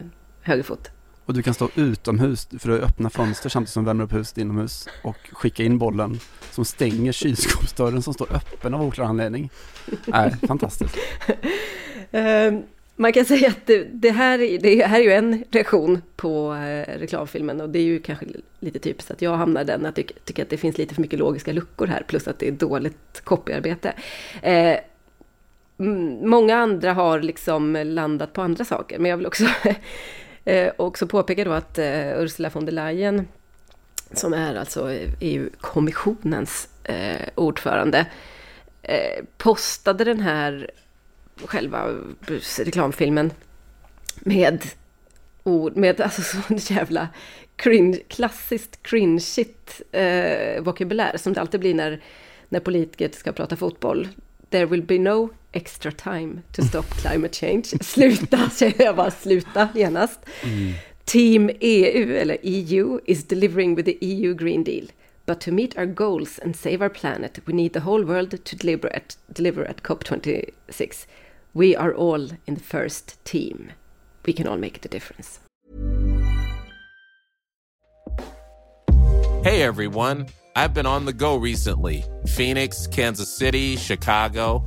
högerfot. Och du kan stå utomhus för att öppna fönster samtidigt som du värmer upp huset inomhus och skicka in bollen som stänger kylskåpsdörren som står öppen av oklar anledning. Nej, fantastiskt. Eh, man kan säga att det, det, här, det här är ju en reaktion på eh, reklamfilmen och det är ju kanske lite typiskt att jag hamnar i den, att jag tycker att det finns lite för mycket logiska luckor här, plus att det är dåligt copyarbete. Eh, många andra har liksom landat på andra saker, men jag vill också, eh, också påpeka då att eh, Ursula von der Leyen, som är alltså EU-kommissionens eh, ordförande, eh, postade den här själva reklamfilmen med ord, med alltså sån jävla cringe, klassiskt cringeigt eh, vokabulär som det alltid blir när, när politiker ska prata fotboll. There will be no extra time to stop climate change. Sluta, säger jag bara, sluta genast. Mm. Team EU, eller EU, is delivering with the EU Green Deal. But to meet our goals and save our planet, we need the whole world to deliver at, deliver at COP26. We are all in the first team. We can all make the difference. Hey everyone, I've been on the go recently Phoenix, Kansas City, Chicago.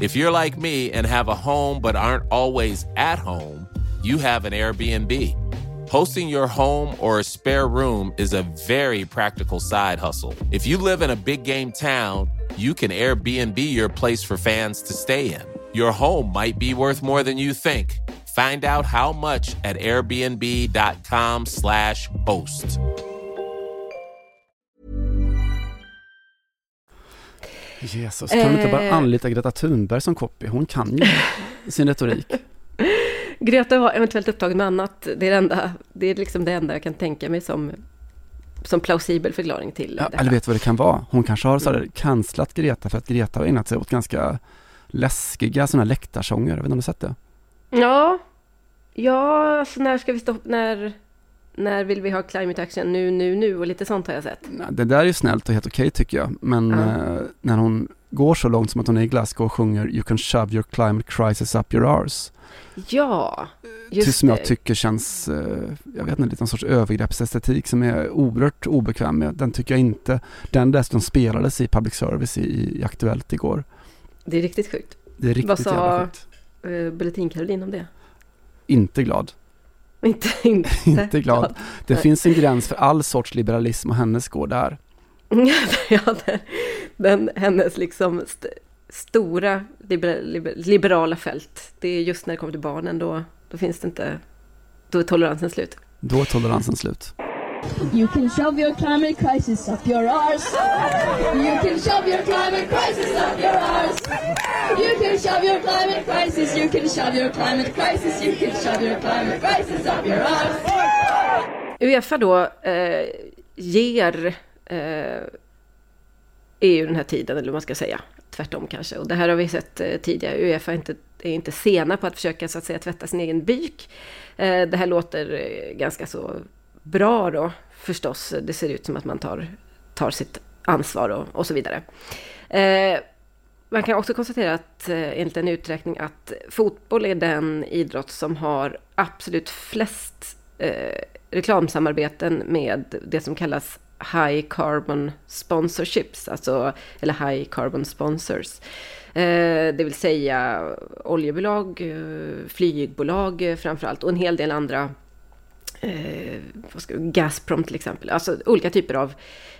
If you're like me and have a home but aren't always at home, you have an Airbnb. Hosting your home or a spare room is a very practical side hustle. If you live in a big game town, you can Airbnb your place for fans to stay in. Your home might be worth more than you think. Find out how much at airbnb.com slash host. Jesus, kan du inte bara eh. anlita Greta Thunberg som copy? Hon kan ju sin retorik. Greta var eventuellt upptagen med annat. Det är det enda, det är liksom det enda jag kan tänka mig som, som plausibel förklaring till ja, det Eller vet du vad det kan vara? Hon kanske har så kanslat Greta för att Greta har ägnat sig åt ganska läskiga sådana läktarsånger. Jag vet inte om du sett det? Ja, ja, alltså när ska vi stoppa, när, när vill vi ha climate action nu, nu, nu och lite sånt har jag sett. Det där är ju snällt och helt okej okay, tycker jag, men ja. eh, när hon går så långt som att hon är i Glasgow och sjunger You can shove your climate crisis up your arse. Ja, just Till som jag tycker känns, eh, jag vet inte, lite någon sorts övergreppsestetik som är oerhört obekväm med. Den tycker jag inte, den dessutom spelades i public service i, i Aktuellt igår. Det är riktigt sjukt. Det är riktigt Vad sa uh, Bulletin Caroline om det? Inte glad. Inte, inte, inte glad. Det Nej. finns en gräns för all sorts liberalism och hennes går där. ja, den, den, hennes liksom st stora liber, liber, liberala fält. Det är just när det kommer till barnen då, då finns det inte, då är toleransen slut. Då är toleransen slut. You can shove your climate crisis up your arse. You can shove your climate crisis up your arse. You can shove your climate crisis. You can shove your climate crisis. You can shove your climate crisis up your arse. Uefa då eh, ger eh, EU den här tiden, eller vad man ska säga. Tvärtom kanske. Och det här har vi sett eh, tidigare. Uefa är inte, är inte sena på att försöka så att säga tvätta sin egen byk. Eh, det här låter eh, ganska så bra då förstås. Det ser ut som att man tar, tar sitt ansvar och, och så vidare. Eh, man kan också konstatera att eh, enligt en uträkning att fotboll är den idrott som har absolut flest eh, reklamsamarbeten med det som kallas high carbon sponsorships, alltså, eller high carbon sponsors. Eh, det vill säga oljebolag, eh, flygbolag eh, framförallt och en hel del andra eh, Gazprom till exempel. Alltså olika typer av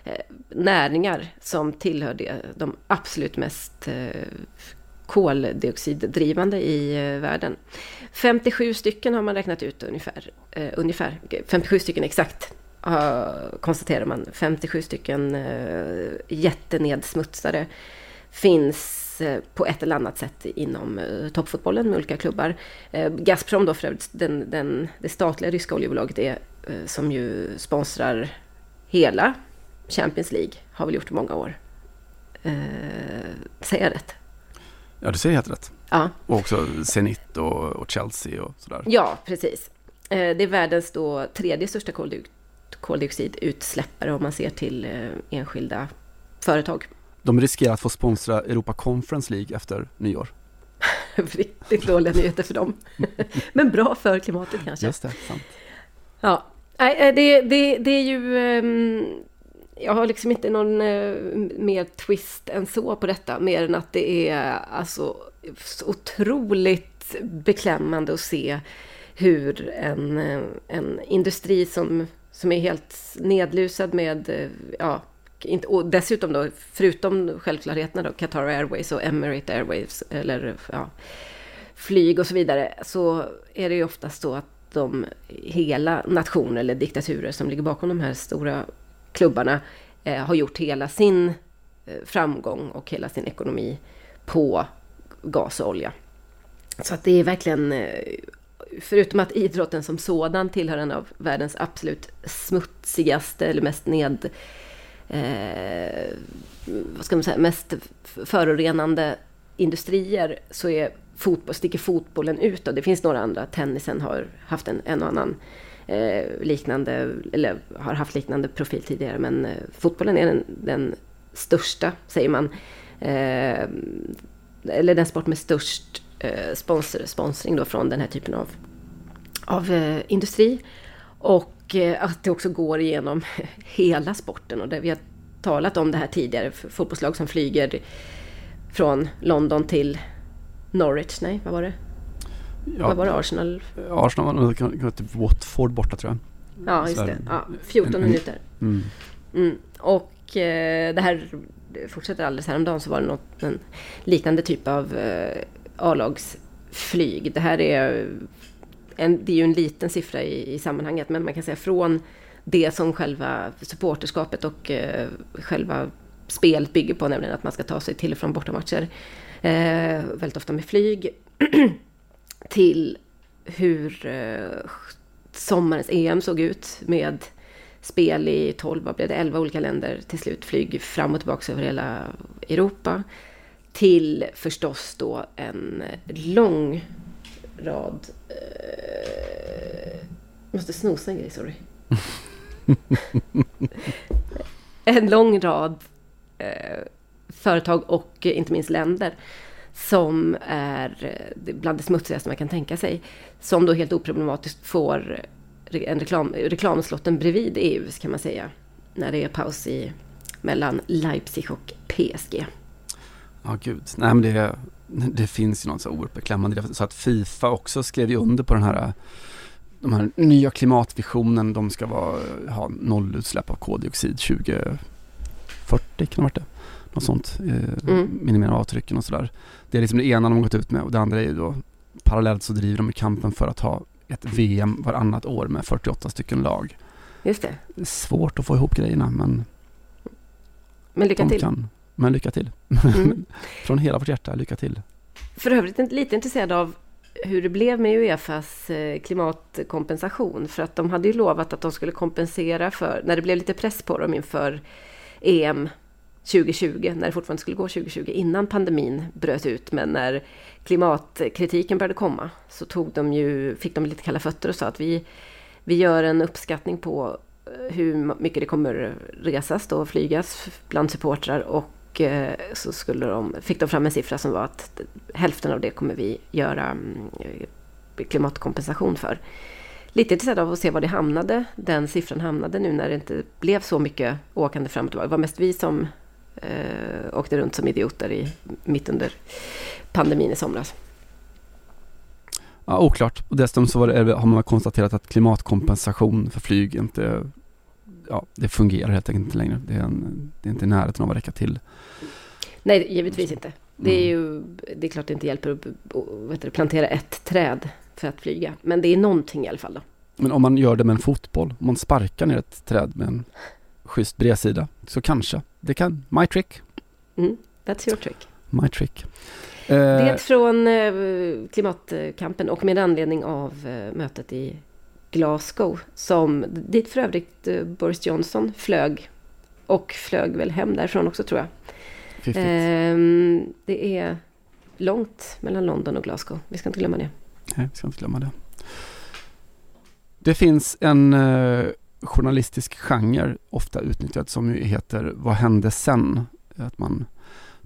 eh, näringar som tillhör det, de absolut mest eh, koldioxiddrivande i eh, världen. 57 stycken har man räknat ut ungefär. Eh, ungefär 57 stycken exakt eh, konstaterar man. 57 stycken eh, jättenedsmutsare finns på ett eller annat sätt inom eh, toppfotbollen med olika klubbar. Eh, Gazprom då för övrigt, den, den, det statliga ryska oljebolaget är, som ju sponsrar hela Champions League, har väl gjort i många år. Eh, säger jag rätt? Ja, du säger helt rätt. Ja. Och också Zenit och, och Chelsea och sådär. Ja, precis. Eh, det är världens då tredje största koldioxidutsläppare om man ser till eh, enskilda företag. De riskerar att få sponsra Europa Conference League efter nyår. Riktigt dåliga nyheter för dem. Men bra för klimatet kanske. Just det, sant. Ja, det, det, det är ju... Um, jag har liksom inte någon eh, mer twist än så på detta, mer än att det är alltså så otroligt beklämmande att se hur en, eh, en industri som, som är helt nedlusad med, eh, inte, och dessutom då, förutom självklarheterna då, Qatar Airways och Emirates Airways, eller ja, flyg och så vidare, så är det ju oftast så att de hela nationer eller diktaturer som ligger bakom de här stora klubbarna eh, har gjort hela sin eh, framgång och hela sin ekonomi på gas och olja. Så att det är verkligen, eh, förutom att idrotten som sådan tillhör en av världens absolut smutsigaste eller mest ned... Eh, vad ska man säga, mest förorenande industrier så är fotboll, sticker fotbollen ut. Och det finns några andra. Tennisen har haft en, en och annan eh, liknande, eller har haft liknande profil tidigare. Men eh, fotbollen är den, den, största, säger man. Eh, eller den sport med störst eh, sponsor, sponsring då från den här typen av, av eh, industri. Och eh, att det också går igenom hela sporten. Och det, vi har talat om det här tidigare. Fotbollslag som flyger från London till Norwich, nej vad var det? Ja, vad var det? Arsenal? Arsenal var typ Watford borta tror jag. Ja, just det. Ja, 14 mm. minuter. Mm. Mm. Och eh, det här fortsätter alldeles häromdagen så var det något, en liknande typ av eh, A-lagsflyg. Det här är, en, det är ju en liten siffra i, i sammanhanget men man kan säga från det som själva supporterskapet och eh, själva spelet bygger på, nämligen att man ska ta sig till och från bortamatcher eh, väldigt ofta med flyg, till hur eh, sommarens EM såg ut med spel i 12, vad blev det, 11 olika länder till slut, flyg fram och tillbaka över hela Europa. Till förstås då en lång rad... Eh, måste snosa en grej, sorry. en lång rad eh, företag och inte minst länder som är eh, bland det smutsigaste man kan tänka sig. Som då helt oproblematiskt får en reklam, reklamslotten bredvid EU kan man säga. När det är paus i, mellan Leipzig och PSG. Ja, gud. Nej, men det, det finns ju något så oerhört beklämmande. Så att Fifa också skrev ju under på den här de här nya klimatvisionen, de ska vara, ha nollutsläpp av koldioxid 2040 kan det ha varit det något sånt. Eh, mm. Minimera avtrycken och sådär. Det är liksom det ena de har gått ut med och det andra är ju då parallellt så driver de i kampen för att ha ett VM varannat år med 48 stycken lag. Just det. det är svårt att få ihop grejerna men Men lycka till. Kan. Men lycka till. Mm. Från hela vårt hjärta, lycka till. För övrigt lite intresserad av hur det blev med Uefas eh, klimatkompensation. För att de hade ju lovat att de skulle kompensera för, när det blev lite press på dem inför EM 2020, när det fortfarande skulle gå 2020, innan pandemin bröt ut. Men när klimatkritiken började komma så tog de ju, fick de lite kalla fötter och sa att vi, vi gör en uppskattning på eh, hur mycket det kommer resas då, flygas bland supportrar och och eh, så skulle de, fick de fram en siffra som var att hälften av det kommer vi göra mm, klimatkompensation för. Lite intresserad av att se var det hamnade, den siffran hamnade nu när det inte blev så mycket åkande fram och tillbaka. Det var mest vi som eh, åkte runt som idioter i, mitt under pandemin i somras. Ja, oklart. Och dessutom så det, har man konstaterat att klimatkompensation för flyg inte ja, det fungerar helt enkelt inte längre. Det är, en, det är inte i närheten av att räcka till. Nej, givetvis inte. Det är mm. ju det är klart det inte hjälper att du, plantera ett träd för att flyga. Men det är någonting i alla fall då. Men om man gör det med en fotboll, om man sparkar ner ett träd med en schysst bredsida, så kanske. Det kan, my trick. Mm, that's your trick. My trick. Det eh, från eh, klimatkampen och med anledning av eh, mötet i Glasgow, som dit för övrigt Boris Johnson flög och flög väl hem därifrån också tror jag. Ehm, det är långt mellan London och Glasgow, vi ska inte glömma det. Nej, vi ska inte glömma det. Det finns en journalistisk genre ofta utnyttjad som heter Vad hände sen? Att man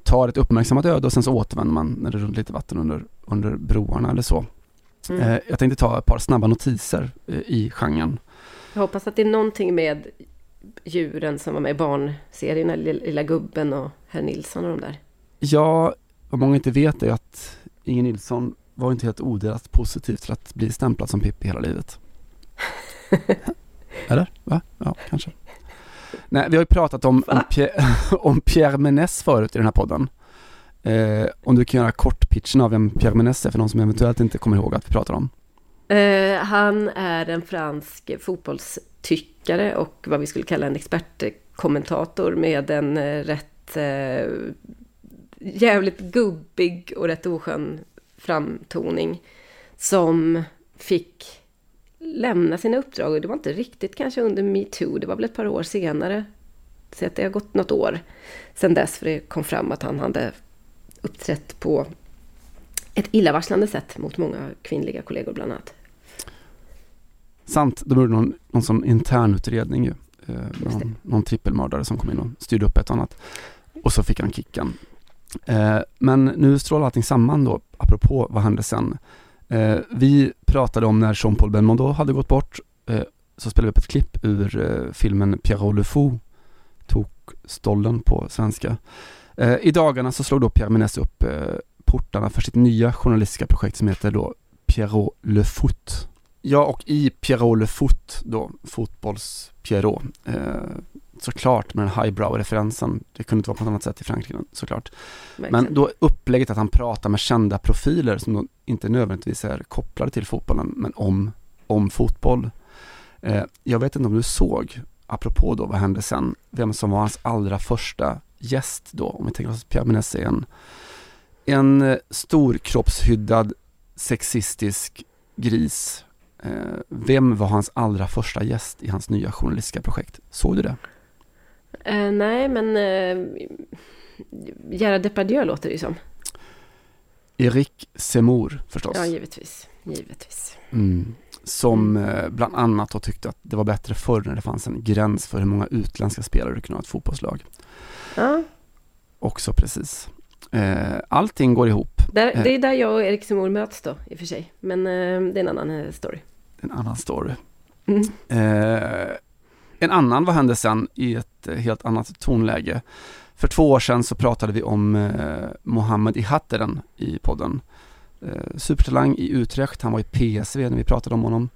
tar ett uppmärksammat öde och sen så återvänder man när det runt lite vatten under, under broarna eller så. Mm. Eh, jag tänkte ta ett par snabba notiser eh, i genren. Jag hoppas att det är någonting med djuren som var med i barnserierna, Lilla, gubben och Herr Nilsson och de där. Ja, vad många inte vet är att Inger Nilsson var inte helt odelat positiv till att bli stämplad som Pippi hela livet. Eller? Va? Ja, kanske. Nej, vi har ju pratat om, om, Pierre, om Pierre Menès förut i den här podden. Eh, om du kan göra kortpitchen av vem Pierre Menès är för någon som eventuellt inte kommer ihåg att vi pratar om. Eh, han är en fransk fotbollstyckare och vad vi skulle kalla en expertkommentator med en eh, rätt eh, jävligt gubbig och rätt oskön framtoning. Som fick lämna sina uppdrag och det var inte riktigt kanske under metoo, det var väl ett par år senare. Så att det har gått något år sedan dess för det kom fram att han hade uppträtt på ett illavarslande sätt mot många kvinnliga kollegor bland annat. Sant, de gjorde någon, någon sån internutredning ju. Eh, någon, någon trippelmördare som kom in och styrde upp ett och annat. Och så fick han kicken. Eh, men nu strålar allting samman då, apropå vad hände sen. Eh, vi pratade om när Jean-Paul Belmondo hade gått bort. Eh, så spelade vi upp ett klipp ur eh, filmen Pierrot Le Fou, Tokstollen på svenska. Eh, I dagarna så slog då Pierre Menès upp eh, portarna för sitt nya journalistiska projekt som heter då Pierrot Le Foot. Ja, och i Pierrot Le Foot då, fotbolls-Pierrot, eh, såklart med den highbrow-referensen, det kunde inte vara på något annat sätt i Frankrike såklart. Verkligen. Men då upplägget att han pratar med kända profiler som då inte nödvändigtvis är kopplade till fotbollen, men om, om fotboll. Eh, jag vet inte om du såg, apropå då vad hände sen, vem som var hans allra första gäst då, om vi tänker oss att Pierre Menès är en, en eh, storkroppshyddad sexistisk gris. Eh, vem var hans allra första gäst i hans nya journalistiska projekt? Såg du det? Eh, nej, men eh, Gerard Depardieu låter det ju som. Erik Semour förstås. Ja, givetvis. Givetvis. Mm. Som eh, bland annat har tyckt att det var bättre förr när det fanns en gräns för hur många utländska spelare du kunde ha ett fotbollslag. Ja, Också precis. Eh, allting går ihop. där, Eh, det är där jag och Erik Simor möts då, i och för sig. Men eh, det är en annan story. en annan story. Mm. En annan, vad hände sen i ett helt annat tonläge? För två år sedan så pratade vi om Mohammed Ihatteren i podden. Supertalang i Utrecht, han var i PSV när vi pratade om honom.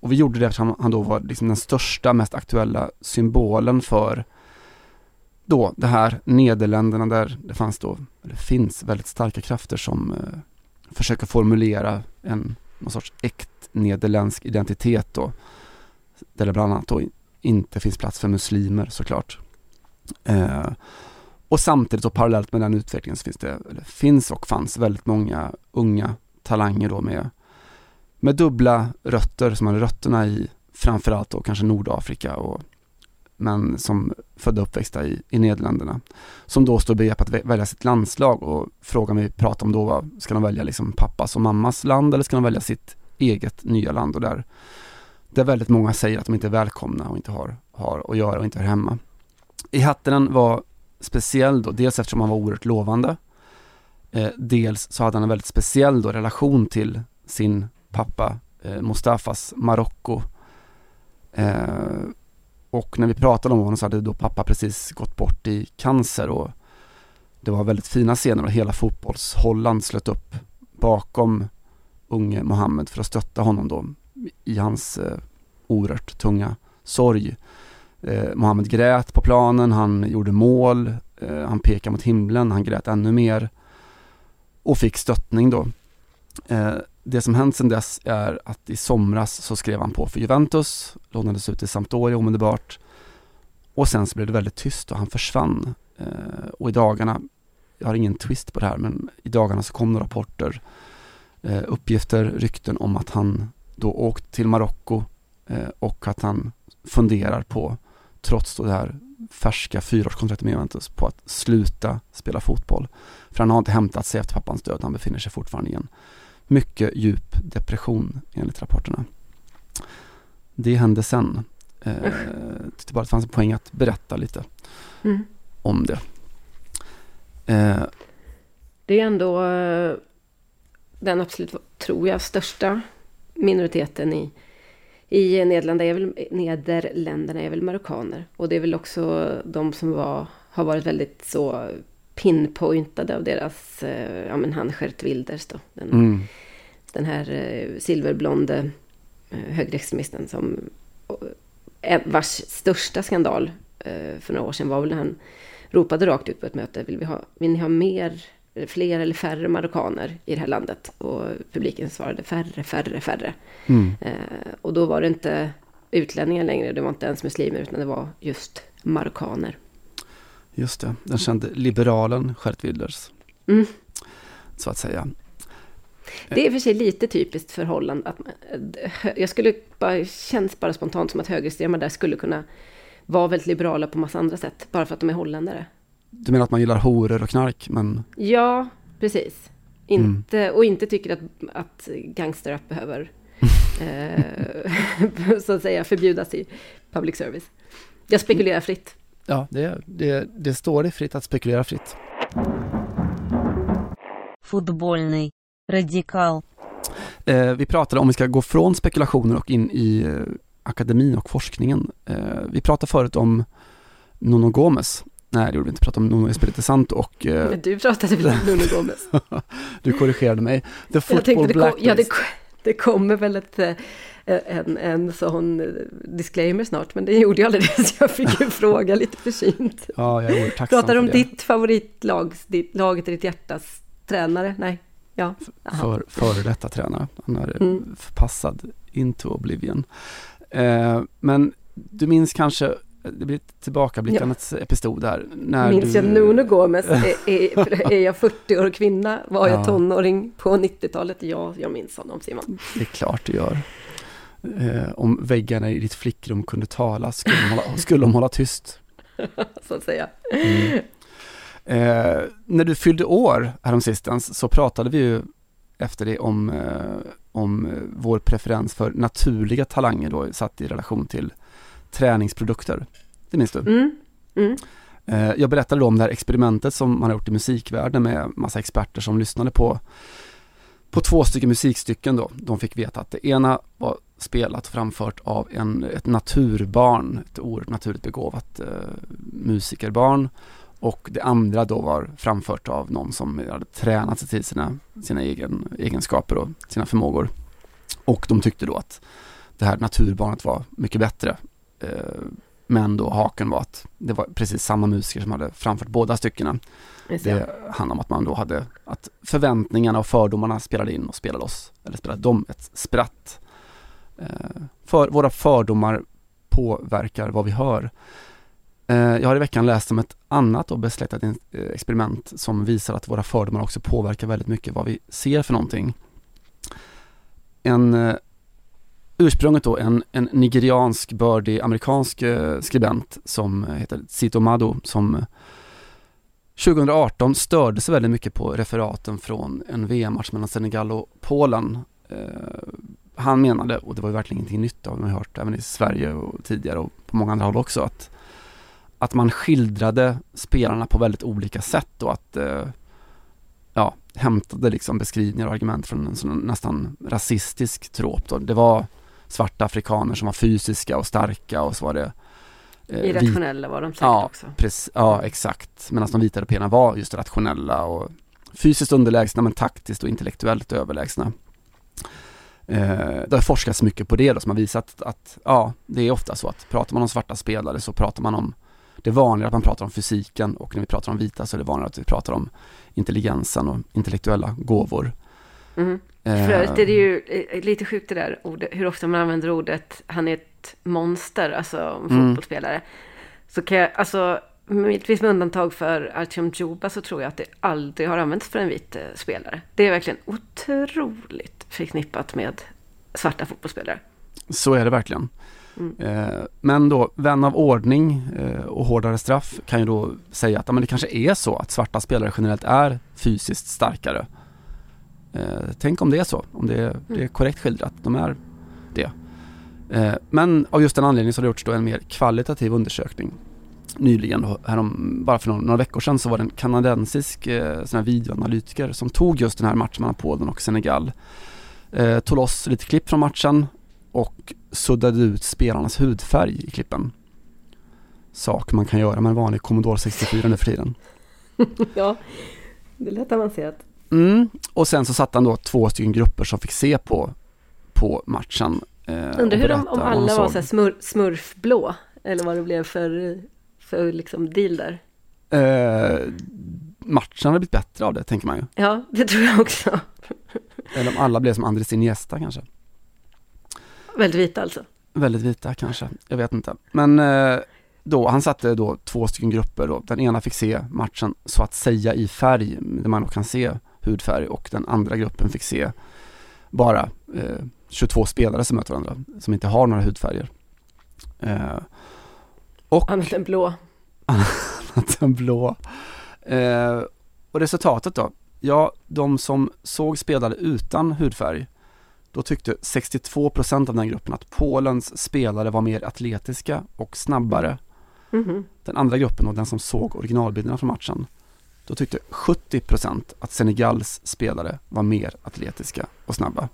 Och vi gjorde det eftersom han då var liksom den största, mest aktuella symbolen för då det här Nederländerna där det fanns då, eller finns väldigt starka krafter som eh, försöker formulera en någon sorts äkt nederländsk identitet då. Där det bland annat då inte finns plats för muslimer såklart. Eh, och samtidigt och parallellt med den utvecklingen så finns det, eller finns och fanns väldigt många unga talanger då med, med dubbla rötter som hade rötterna i framförallt då kanske Nordafrika och men som födda och uppväxta i, i Nederländerna. Som då står i begrepp att välja sitt landslag och frågan vi pratade om då var, ska de välja liksom pappas och mammas land eller ska de välja sitt eget nya land och där, där väldigt många säger att de inte är välkomna och inte har, har att göra och inte hör hemma. I Hattenen var speciell då, dels eftersom han var oerhört lovande, eh, dels så hade han en väldigt speciell då relation till sin pappa eh, Mustafas Marocko. Eh, och när vi pratade om honom så hade då pappa precis gått bort i cancer och det var väldigt fina scener och hela fotbolls-Holland slöt upp bakom unge Mohammed för att stötta honom då i hans eh, oerhört tunga sorg. Eh, Mohammed grät på planen, han gjorde mål, eh, han pekade mot himlen, han grät ännu mer och fick stöttning då. Eh, det som hänt sedan dess är att i somras så skrev han på för Juventus, lånades ut till Sampdoria omedelbart och sen så blev det väldigt tyst och han försvann. Eh, och i dagarna, jag har ingen twist på det här, men i dagarna så kom det rapporter, eh, uppgifter, rykten om att han då åkt till Marocko eh, och att han funderar på, trots då det här färska fyraårskontraktet med Juventus, på att sluta spela fotboll. För han har inte hämtat sig efter pappans död, han befinner sig fortfarande i en mycket djup depression enligt rapporterna. Det hände sen. Eh, tyckte bara att det fanns en poäng att berätta lite Mm. om det. Eh, Det är ändå eh, den absolut, tror jag, största minoriteten i, i Nederländerna är väl, Nederländerna är väl marockaner. Och det är väl också de som var, har varit väldigt så pinpointade av deras, eh, ja men han Gert Wilders då. Den, Mm. den här eh, silverblonde eh, högerextremisten som, vars största skandal för några år sedan var väl när han ropade rakt ut på ett möte, vill, vi ha, vill ni ha mer, fler eller färre marockaner i det här landet? Och publiken svarade färre, färre, färre. Mm. Och då var det inte utlänningar längre, det var inte ens muslimer, utan det var just marockaner. Just det, den kände liberalen Gert Wilders. Mm. Så att säga. Det är i och för sig lite typiskt för Holland. Att man, jag skulle bara, känns bara spontant som att högerextrema där skulle kunna vara väldigt liberala på massa andra sätt, bara för att de är holländare. Du menar att man gillar horor och knark, men Ja, precis. Inte, Och inte tycker att, att gangsterrap behöver eh, så att säga förbjudas i public service. Jag spekulerar fritt ja, det, det, det står dig fritt att spekulera fritt. Fotbollny. Radikal. Eh, vi pratade om vi ska gå från spekulationer och in i eh, akademin och forskningen. Eh, vi pratade förut om Nuno Gomes. Nej, det gjorde vi inte. Vi pratade om Nuno Espirito Santo och... Eh, du pratade väl om Nuno Gomes? du korrigerade mig. The football jag tänkte, det, kom, ja, det, det kommer väl ett eh, en, en sån eh, disclaimer snart, men det gjorde jag aldrig det, så jag fick ju fråga lite försynt. Ja, jag är Pratar om ditt favoritlag, ditt, laget i ditt hjärtas tränare? Nej, ja. Aha. för, före detta tränare. Han är Mm. förpassad into oblivion. Eh, men du minns kanske, det blir ett tillbakablickandets episod där. När Minns du, jag Nuno Gomes? Är, är, är jag 40 år kvinna? Var jag Ja. tonåring på 90-talet? Ja, jag minns honom Simon. Det är klart du gör. Eh, om väggarna i ditt flickrum kunde tala skulle de hålla, skulle de hålla tyst. Så att säga. Mm. Eh, när du fyllde år häromsistens så pratade vi ju efter det om, eh, om eh, vår preferens för naturliga talanger då satt i relation till träningsprodukter. Det minns du? Mm. Mm. Eh, jag berättade då om det här experimentet som man har gjort i musikvärlden med massa experter som lyssnade på, på två stycken musikstycken då. De fick veta att det ena var spelat och framfört av en, ett naturbarn, ett oerhört naturligt begåvat eh, musikerbarn. Och det andra då var framfört av någon som hade tränat sig till sina, sina egen, egenskaper och sina förmågor. Och de tyckte då att det här naturbarnet var mycket bättre. Eh, men då haken var att det var precis samma musiker som hade framfört båda styckena. Det. Handlar om att man då hade, att förväntningarna och fördomarna spelade in och spelade oss, eller spelade dem ett spratt. Eh, för våra fördomar påverkar vad vi hör. Eh, jag har i veckan läst om ett annat och besläktat eh, experiment som visar att våra fördomar också påverkar väldigt mycket vad vi ser för någonting. En ursprunget då en, en nigeriansk bördig amerikansk skribent som heter Sito Mado som 2018 störde sig väldigt mycket på referaten från en VM-match mellan Senegal och Polen. Han menade, och det var ju verkligen ingenting nytt av man har hört även i Sverige och tidigare och på många andra håll också, att, att man skildrade spelarna på väldigt olika sätt och att eh, ja, hämtade liksom beskrivningar och argument från en sån nästan rasistisk trop. Då. Det var svarta afrikaner som var fysiska och starka och så var det eh, Irrationella var de säkert ja, också. Precis, ja, exakt. Medan de vita européerna var just rationella och fysiskt underlägsna men taktiskt och intellektuellt överlägsna. Eh, det har forskats mycket på det då som har visat att ja, det är ofta så att pratar man om svarta spelare så pratar man om det är vanligare att man pratar om fysiken och när vi pratar om vita så är det vanligare att vi pratar om intelligensen och intellektuella gåvor. Mm. Eh, För övrigt är det ju eh, lite sjukt det där ordet, hur ofta man använder ordet han är ett monster, alltså Mm. fotbollsspelare. Så kan jag, alltså möjligtvis med undantag för Artyom Djuba så tror jag att det aldrig har använts för en vit eh, spelare. Det är verkligen otroligt förknippat med svarta fotbollsspelare. Så är det verkligen. Mm. Eh, men då, vän av ordning eh, och hårdare straff kan ju då säga att men det kanske är så att svarta spelare generellt är fysiskt starkare. Tänk om det är så, om det är, det är korrekt skildrat, de är det. Men av just den anledningen så har det gjorts då en mer kvalitativ undersökning nyligen, härom, bara för några, några veckor sedan så var det en kanadensisk eh, sån här videoanalytiker som tog just den här matchen mellan Polen och Senegal. Eh, tog loss lite klipp från matchen och suddade ut spelarnas hudfärg i klippen. Sak man kan göra med en vanlig Commodore 64 nu för tiden. ja, det lät avancerat. Mm. Och sen så satte han då två stycken grupper som fick se på, på matchen. Eh, Undrar hur de, om alla var så smur, smurfblå, eller vad det blev för, för liksom deal där. Eh, matchen hade blivit bättre av det, tänker man ju. Ja, det tror jag också. Eller om alla blev som Andres Iniesta kanske. Väldigt vita alltså. Väldigt vita kanske, jag vet inte. Men eh, då, han satte då två stycken grupper då. Den ena fick se matchen så att säga i färg, där man då kan se hudfärg och den andra gruppen fick se bara eh, 22 spelare som möter varandra, som inte har några hudfärger. Eh, och Annat än blå. annat än blå. Eh, och resultatet då? Ja, de som såg spelare utan hudfärg, då tyckte 62% av den gruppen att Polens spelare var mer atletiska och snabbare. Mhm. Den andra gruppen och den som såg originalbilderna från matchen, då tyckte 70% att Senegals spelare var mer atletiska och snabba.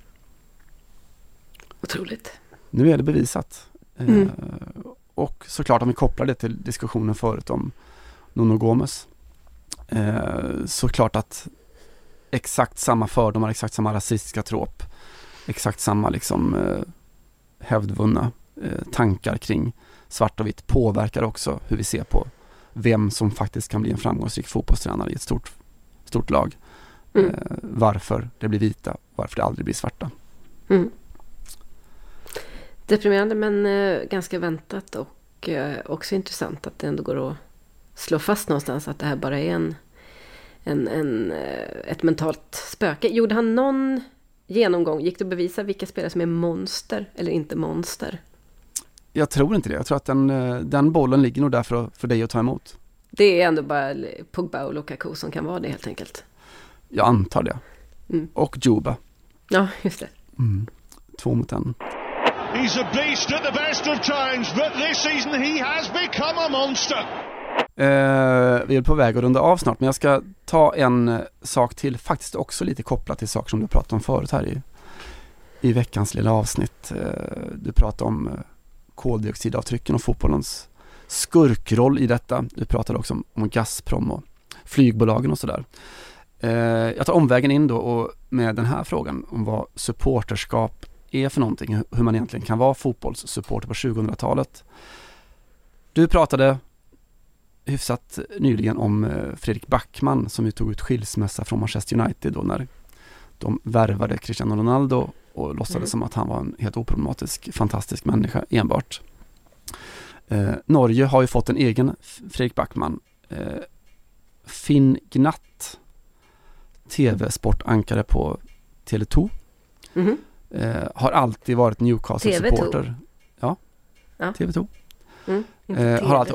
Otroligt. Nu är det bevisat. Eh, Mm. Och såklart om vi kopplar det till diskussionen förut om Nuno Gomes. Eh, såklart att exakt samma fördomar, exakt samma rasistiska tråp, exakt samma liksom eh, hävdvunna eh, tankar kring svart och vitt påverkar också hur vi ser på vem som faktiskt kan bli en framgångsrik fotbollstränare i ett stort, stort lag. Mm. Eh, varför det blir vita, varför det aldrig blir svarta. Mm. Deprimerande men eh, ganska väntat och eh, också intressant att det ändå går att slå fast någonstans att det här bara är en, en, en, eh, ett mentalt spöke. Gjorde han någon genomgång? Gick det att bevisa vilka spelare som är monster eller inte monster? Jag tror inte det. Jag tror att den, den bollen ligger nog där för, för dig att ta emot. Det är ändå bara Pogba och Lukaku som kan vara det helt enkelt. Jag antar det. Mm. Och Juba. Ja, just det. Mm. Två mot en. He's a beast at the best of times, but this season he has become a monster. Uh, vi är på väg att runda av snart, men jag ska ta en sak till, faktiskt också lite kopplat till saker som du pratade om förut här i, i veckans lilla avsnitt. Uh, du pratade om eh, koldioxidavtrycken och fotbollens skurkroll i detta. Du pratade också om, om Gazprom och flygbolagen och sådär. Uh, jag tar omvägen in då och med den här frågan om vad supporterskap är för någonting, hur man egentligen kan vara fotbollssupporter på 2000-talet. Du pratade hyfsat nyligen om eh, Fredrik Backman som ju tog ut skilsmässa från Manchester United då när de värvade Cristiano Ronaldo och låtsades Mm. som att han var en helt oproblematisk, fantastisk människa enbart. Eh, Norge har ju fått en egen Fredrik Backman. Eh, Finn Gnatt, tv-sportankare på Tele2. Mhm. Eh, har alltid varit Newcastle-supporter. TV2. Ja, Ja. TV2. Mm. Eh, har alltid,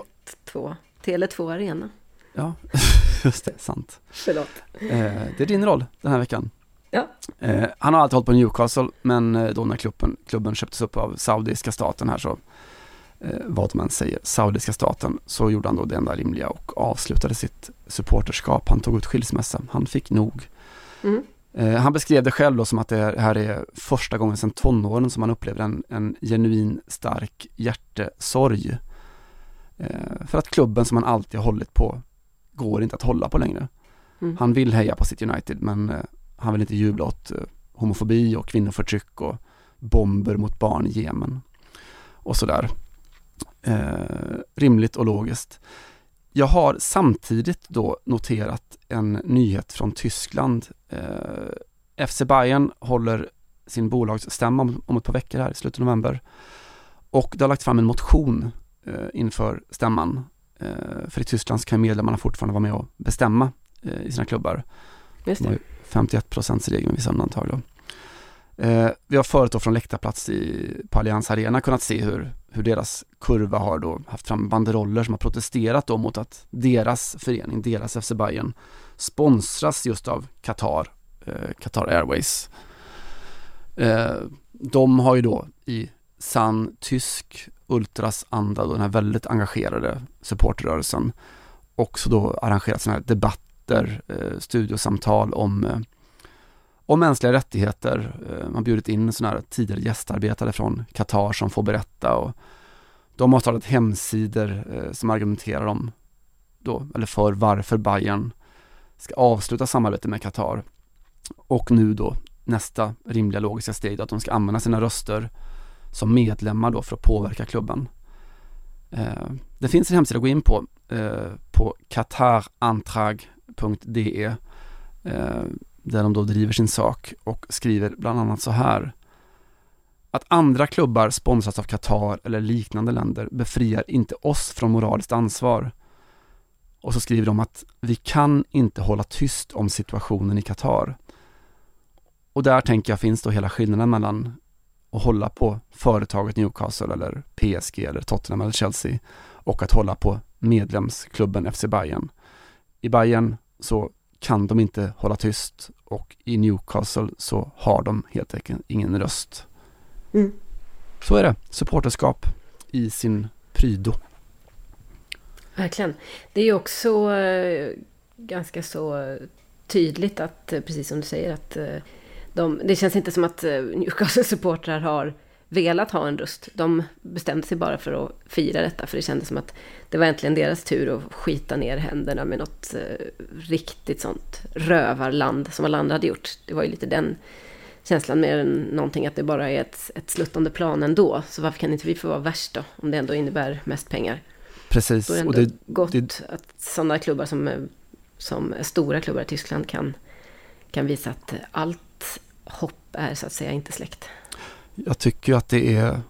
Tele2. Tele2 Arena. ja, just det, sant. Förlåt. Eh, det är din roll den här veckan. Ja. Eh, han har alltid hållit på Newcastle, men eh, då när klubben, klubben köptes upp av saudiska staten här så, eh, vad man säger, saudiska staten, så gjorde han då det enda rimliga och avslutade sitt supporterskap. Han tog ut skilsmässa, han fick nog. Mm. Eh, han beskrev det själv då som att det här är första gången sedan tonåren som han upplever en, en genuin stark hjärtesorg. Eh, för att klubben som han alltid har hållit på går inte att hålla på längre. Mm. Han vill heja på sitt United men eh, han vill inte jubla åt homofobi och kvinnoförtryck och bomber mot barn i Jemen och sådär. Eh, rimligt och logiskt. Jag har samtidigt då noterat en nyhet från Tyskland. Eh, FC Bayern håller sin bolagsstämma om, om ett par veckor här i slutet av november. Och det har lagt fram en motion eh, inför stämman. Eh, för i Tyskland kan medlemmarna fortfarande vara med och bestämma eh, i sina klubbar. Just det. ju 51 procents regel med vissa undantag då. Eh, vi har förut då från läktarplats i, på Allians Arena kunnat se hur, hur deras kurva har då haft fram banderoller som har protesterat då mot att deras förening, deras FC Bayern sponsras just av Qatar, eh, Qatar Airways. Eh, de har ju då i sann tysk ultras anda, då, den här väldigt engagerade supporterrörelsen, också då arrangerat sådana här debatter, eh, studiosamtal om, eh, om mänskliga rättigheter. Eh, man har bjudit in sådana här tidigare gästarbetare från Qatar som får berätta och de har startat hemsidor eh, som argumenterar om då, eller för varför Bayern ska avsluta samarbetet med Qatar. Och nu då nästa rimliga logiska steg att de ska använda sina röster som medlemmar då för att påverka klubben. Eh, det finns en hemsida att gå in på, på qatarantrag.de där de då driver sin sak och skriver bland annat så här. Att andra klubbar sponsras av Qatar eller liknande länder befriar inte oss från moraliskt ansvar. Och så skriver de att vi kan inte hålla tyst om situationen i Qatar. Och där tänker jag finns då hela skillnaden mellan att hålla på företaget Newcastle eller PSG eller Tottenham eller Chelsea och att hålla på medlemsklubben FC Bayern. I Bayern så kan de inte hålla tyst och i Newcastle så har de helt enkelt ingen röst. Mm. Så är det, supporterskap i sin prydo. Verkligen. Det är ju också eh, ganska så tydligt att, eh, precis som du säger, att eh, de, det känns inte som att Newcastle-supportrar har velat ha en röst. De bestämde sig bara för att fira detta, för det kändes som att det var äntligen deras tur att skita ner händerna med något eh, riktigt sånt rövarland som alla andra hade gjort. Det var ju lite den känslan mer än någonting att det bara är ett, ett sluttande plan ändå. Så varför kan inte vi få vara värst då, om det ändå innebär mest pengar? Precis. Då är det ändå det, gott det... att sådana klubbar som, som stora klubbar i Tyskland kan, kan visa att allt hopp är så att säga inte släckt. Jag tycker att det är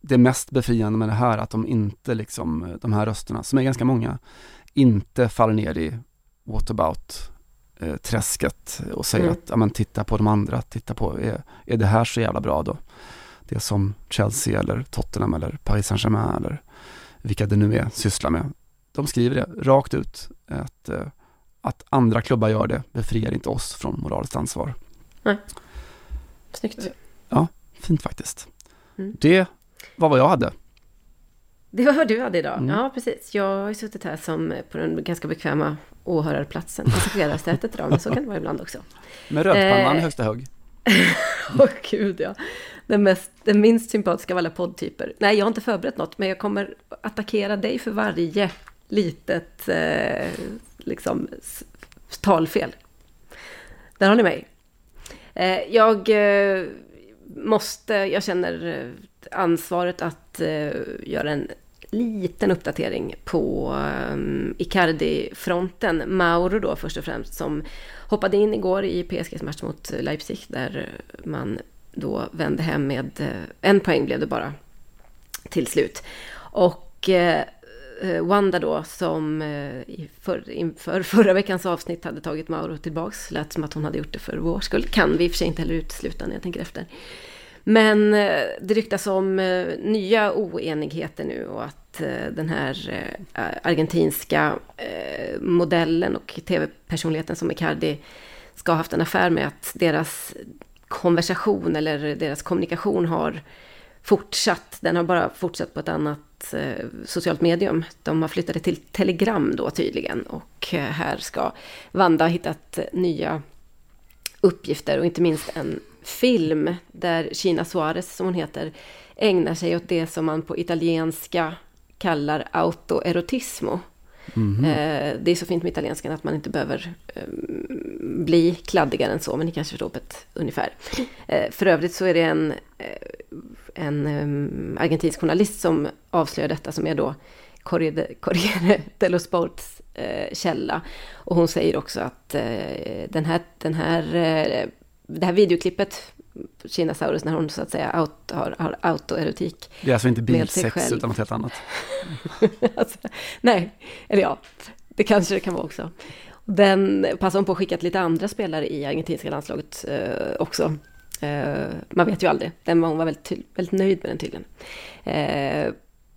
det mest befriande med det här, att de inte liksom, de här rösterna, som är ganska många, inte faller ner i whatabout eh, och säger mm. att, ja men titta på de andra, titta på, är, är det här så jävla bra då? Det som Chelsea eller Tottenham eller Paris Saint-Germain eller vilka det nu är sysslar med. De skriver det rakt ut, att, eh, att andra klubbar gör det befriar inte oss från moraliskt ansvar. Nej. Snyggt. Ja, fint faktiskt. Mm. Det var vad jag hade. Det var vad du hade idag. Mm. Ja, precis. Jag har ju suttit här som på den ganska bekväma åhörarplatsen, passagerarsätet idag, men så kan det vara ibland också. Med rödpannan eh. i högsta hugg. Åh oh, gud ja. Den, mest, den minst sympatiska av alla poddtyper. Nej, jag har inte förberett något, men jag kommer attackera dig för varje litet eh, liksom, talfel. Där har ni mig. Eh, jag eh, måste, jag känner eh, ansvaret att eh, göra en liten uppdatering på um, Icardi-fronten. Mauro då först och främst som hoppade in igår i PSGs match mot Leipzig där man då vände hem med en poäng blev det bara till slut. Och eh, Eh, Wanda då som eh, för, inför förra veckans avsnitt hade tagit Mauro tillbaks. Lät som att hon hade gjort det för vår skull. Kan vi i och för sig inte heller utesluta när jag tänker efter. Men eh, det ryktas om eh, nya oenigheter nu och att eh, den här eh, argentinska eh, modellen och tv-personligheten som Icardi ska ha haft en affär med att deras konversation eller deras kommunikation har fortsatt. Den har bara fortsatt på ett annat eh, socialt medium. De har flyttat det till Telegram då tydligen. Och eh, här ska Vanda ha hittat nya uppgifter och inte minst en film där Kina Suarez, som hon heter, ägnar sig åt det som man på italienska kallar autoerotismo. Mm. Det är så fint med italienskan att man inte behöver bli kladdigare än så, men ni kanske förstår på ett ungefär. För övrigt så är det en en um, argentinsk journalist som avslöjar detta som är då Corriere dello Sports eh, källa. Och hon säger också att eh, den här, den här, eh, det här videoklippet Kinasaurus när hon så att säga out, har, har autoerotik. Det är alltså inte bilsex utan något helt annat? alltså, nej, eller ja, det kanske det kan vara också. Den passar hon på att skicka till lite andra spelare i argentinska landslaget eh, också. Eh, man vet ju aldrig. Den, hon var väldigt, väldigt nöjd med den tydligen. Eh,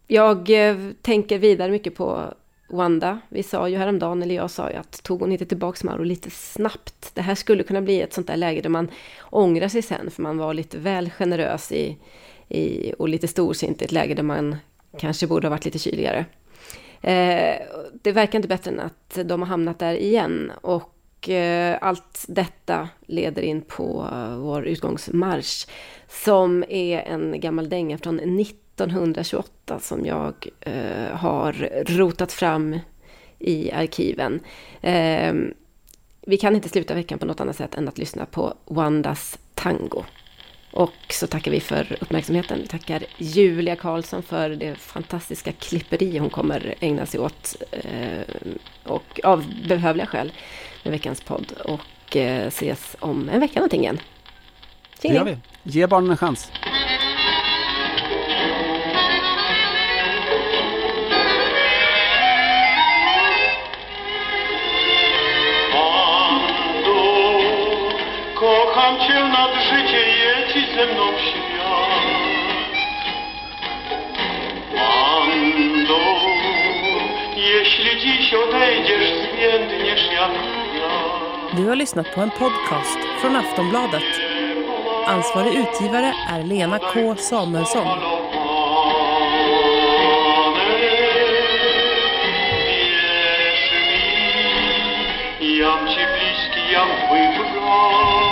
jag eh, tänker vidare mycket på Wanda. Vi sa ju häromdagen, eller jag sa ju att tog hon inte tillbaks Mauro lite snabbt? Det här skulle kunna bli ett sånt där läge där man ångrar sig sen, för man var lite väl generös i, i, och lite storsint i ett läge där man kanske borde ha varit lite kyligare. Eh, det verkar inte bättre än att de har hamnat där igen. Och och eh, allt detta leder in på eh, vår utgångsmarsch som är en gammal dänga från 1928 som jag eh, har rotat fram i arkiven. Eh, vi kan inte sluta veckan på något annat sätt än att lyssna på Wandas Tango. Och så tackar vi för uppmärksamheten. Vi tackar Julia Karlsson för det fantastiska klipperi hon kommer ägna sig åt. Eh, och av behövliga skäl med veckans podd. Och eh, ses om en vecka någonting igen. Det gör vi. Ge barnen en chans. Kocham cię nad życie, genom себя. Мандо, если ты еще дойдешь, сменишь. Du har lyssnat på en podcast från Aftonbladet. Ansvarig utgivare är Lena K Samuelsson. Ямче близкий я выбрал.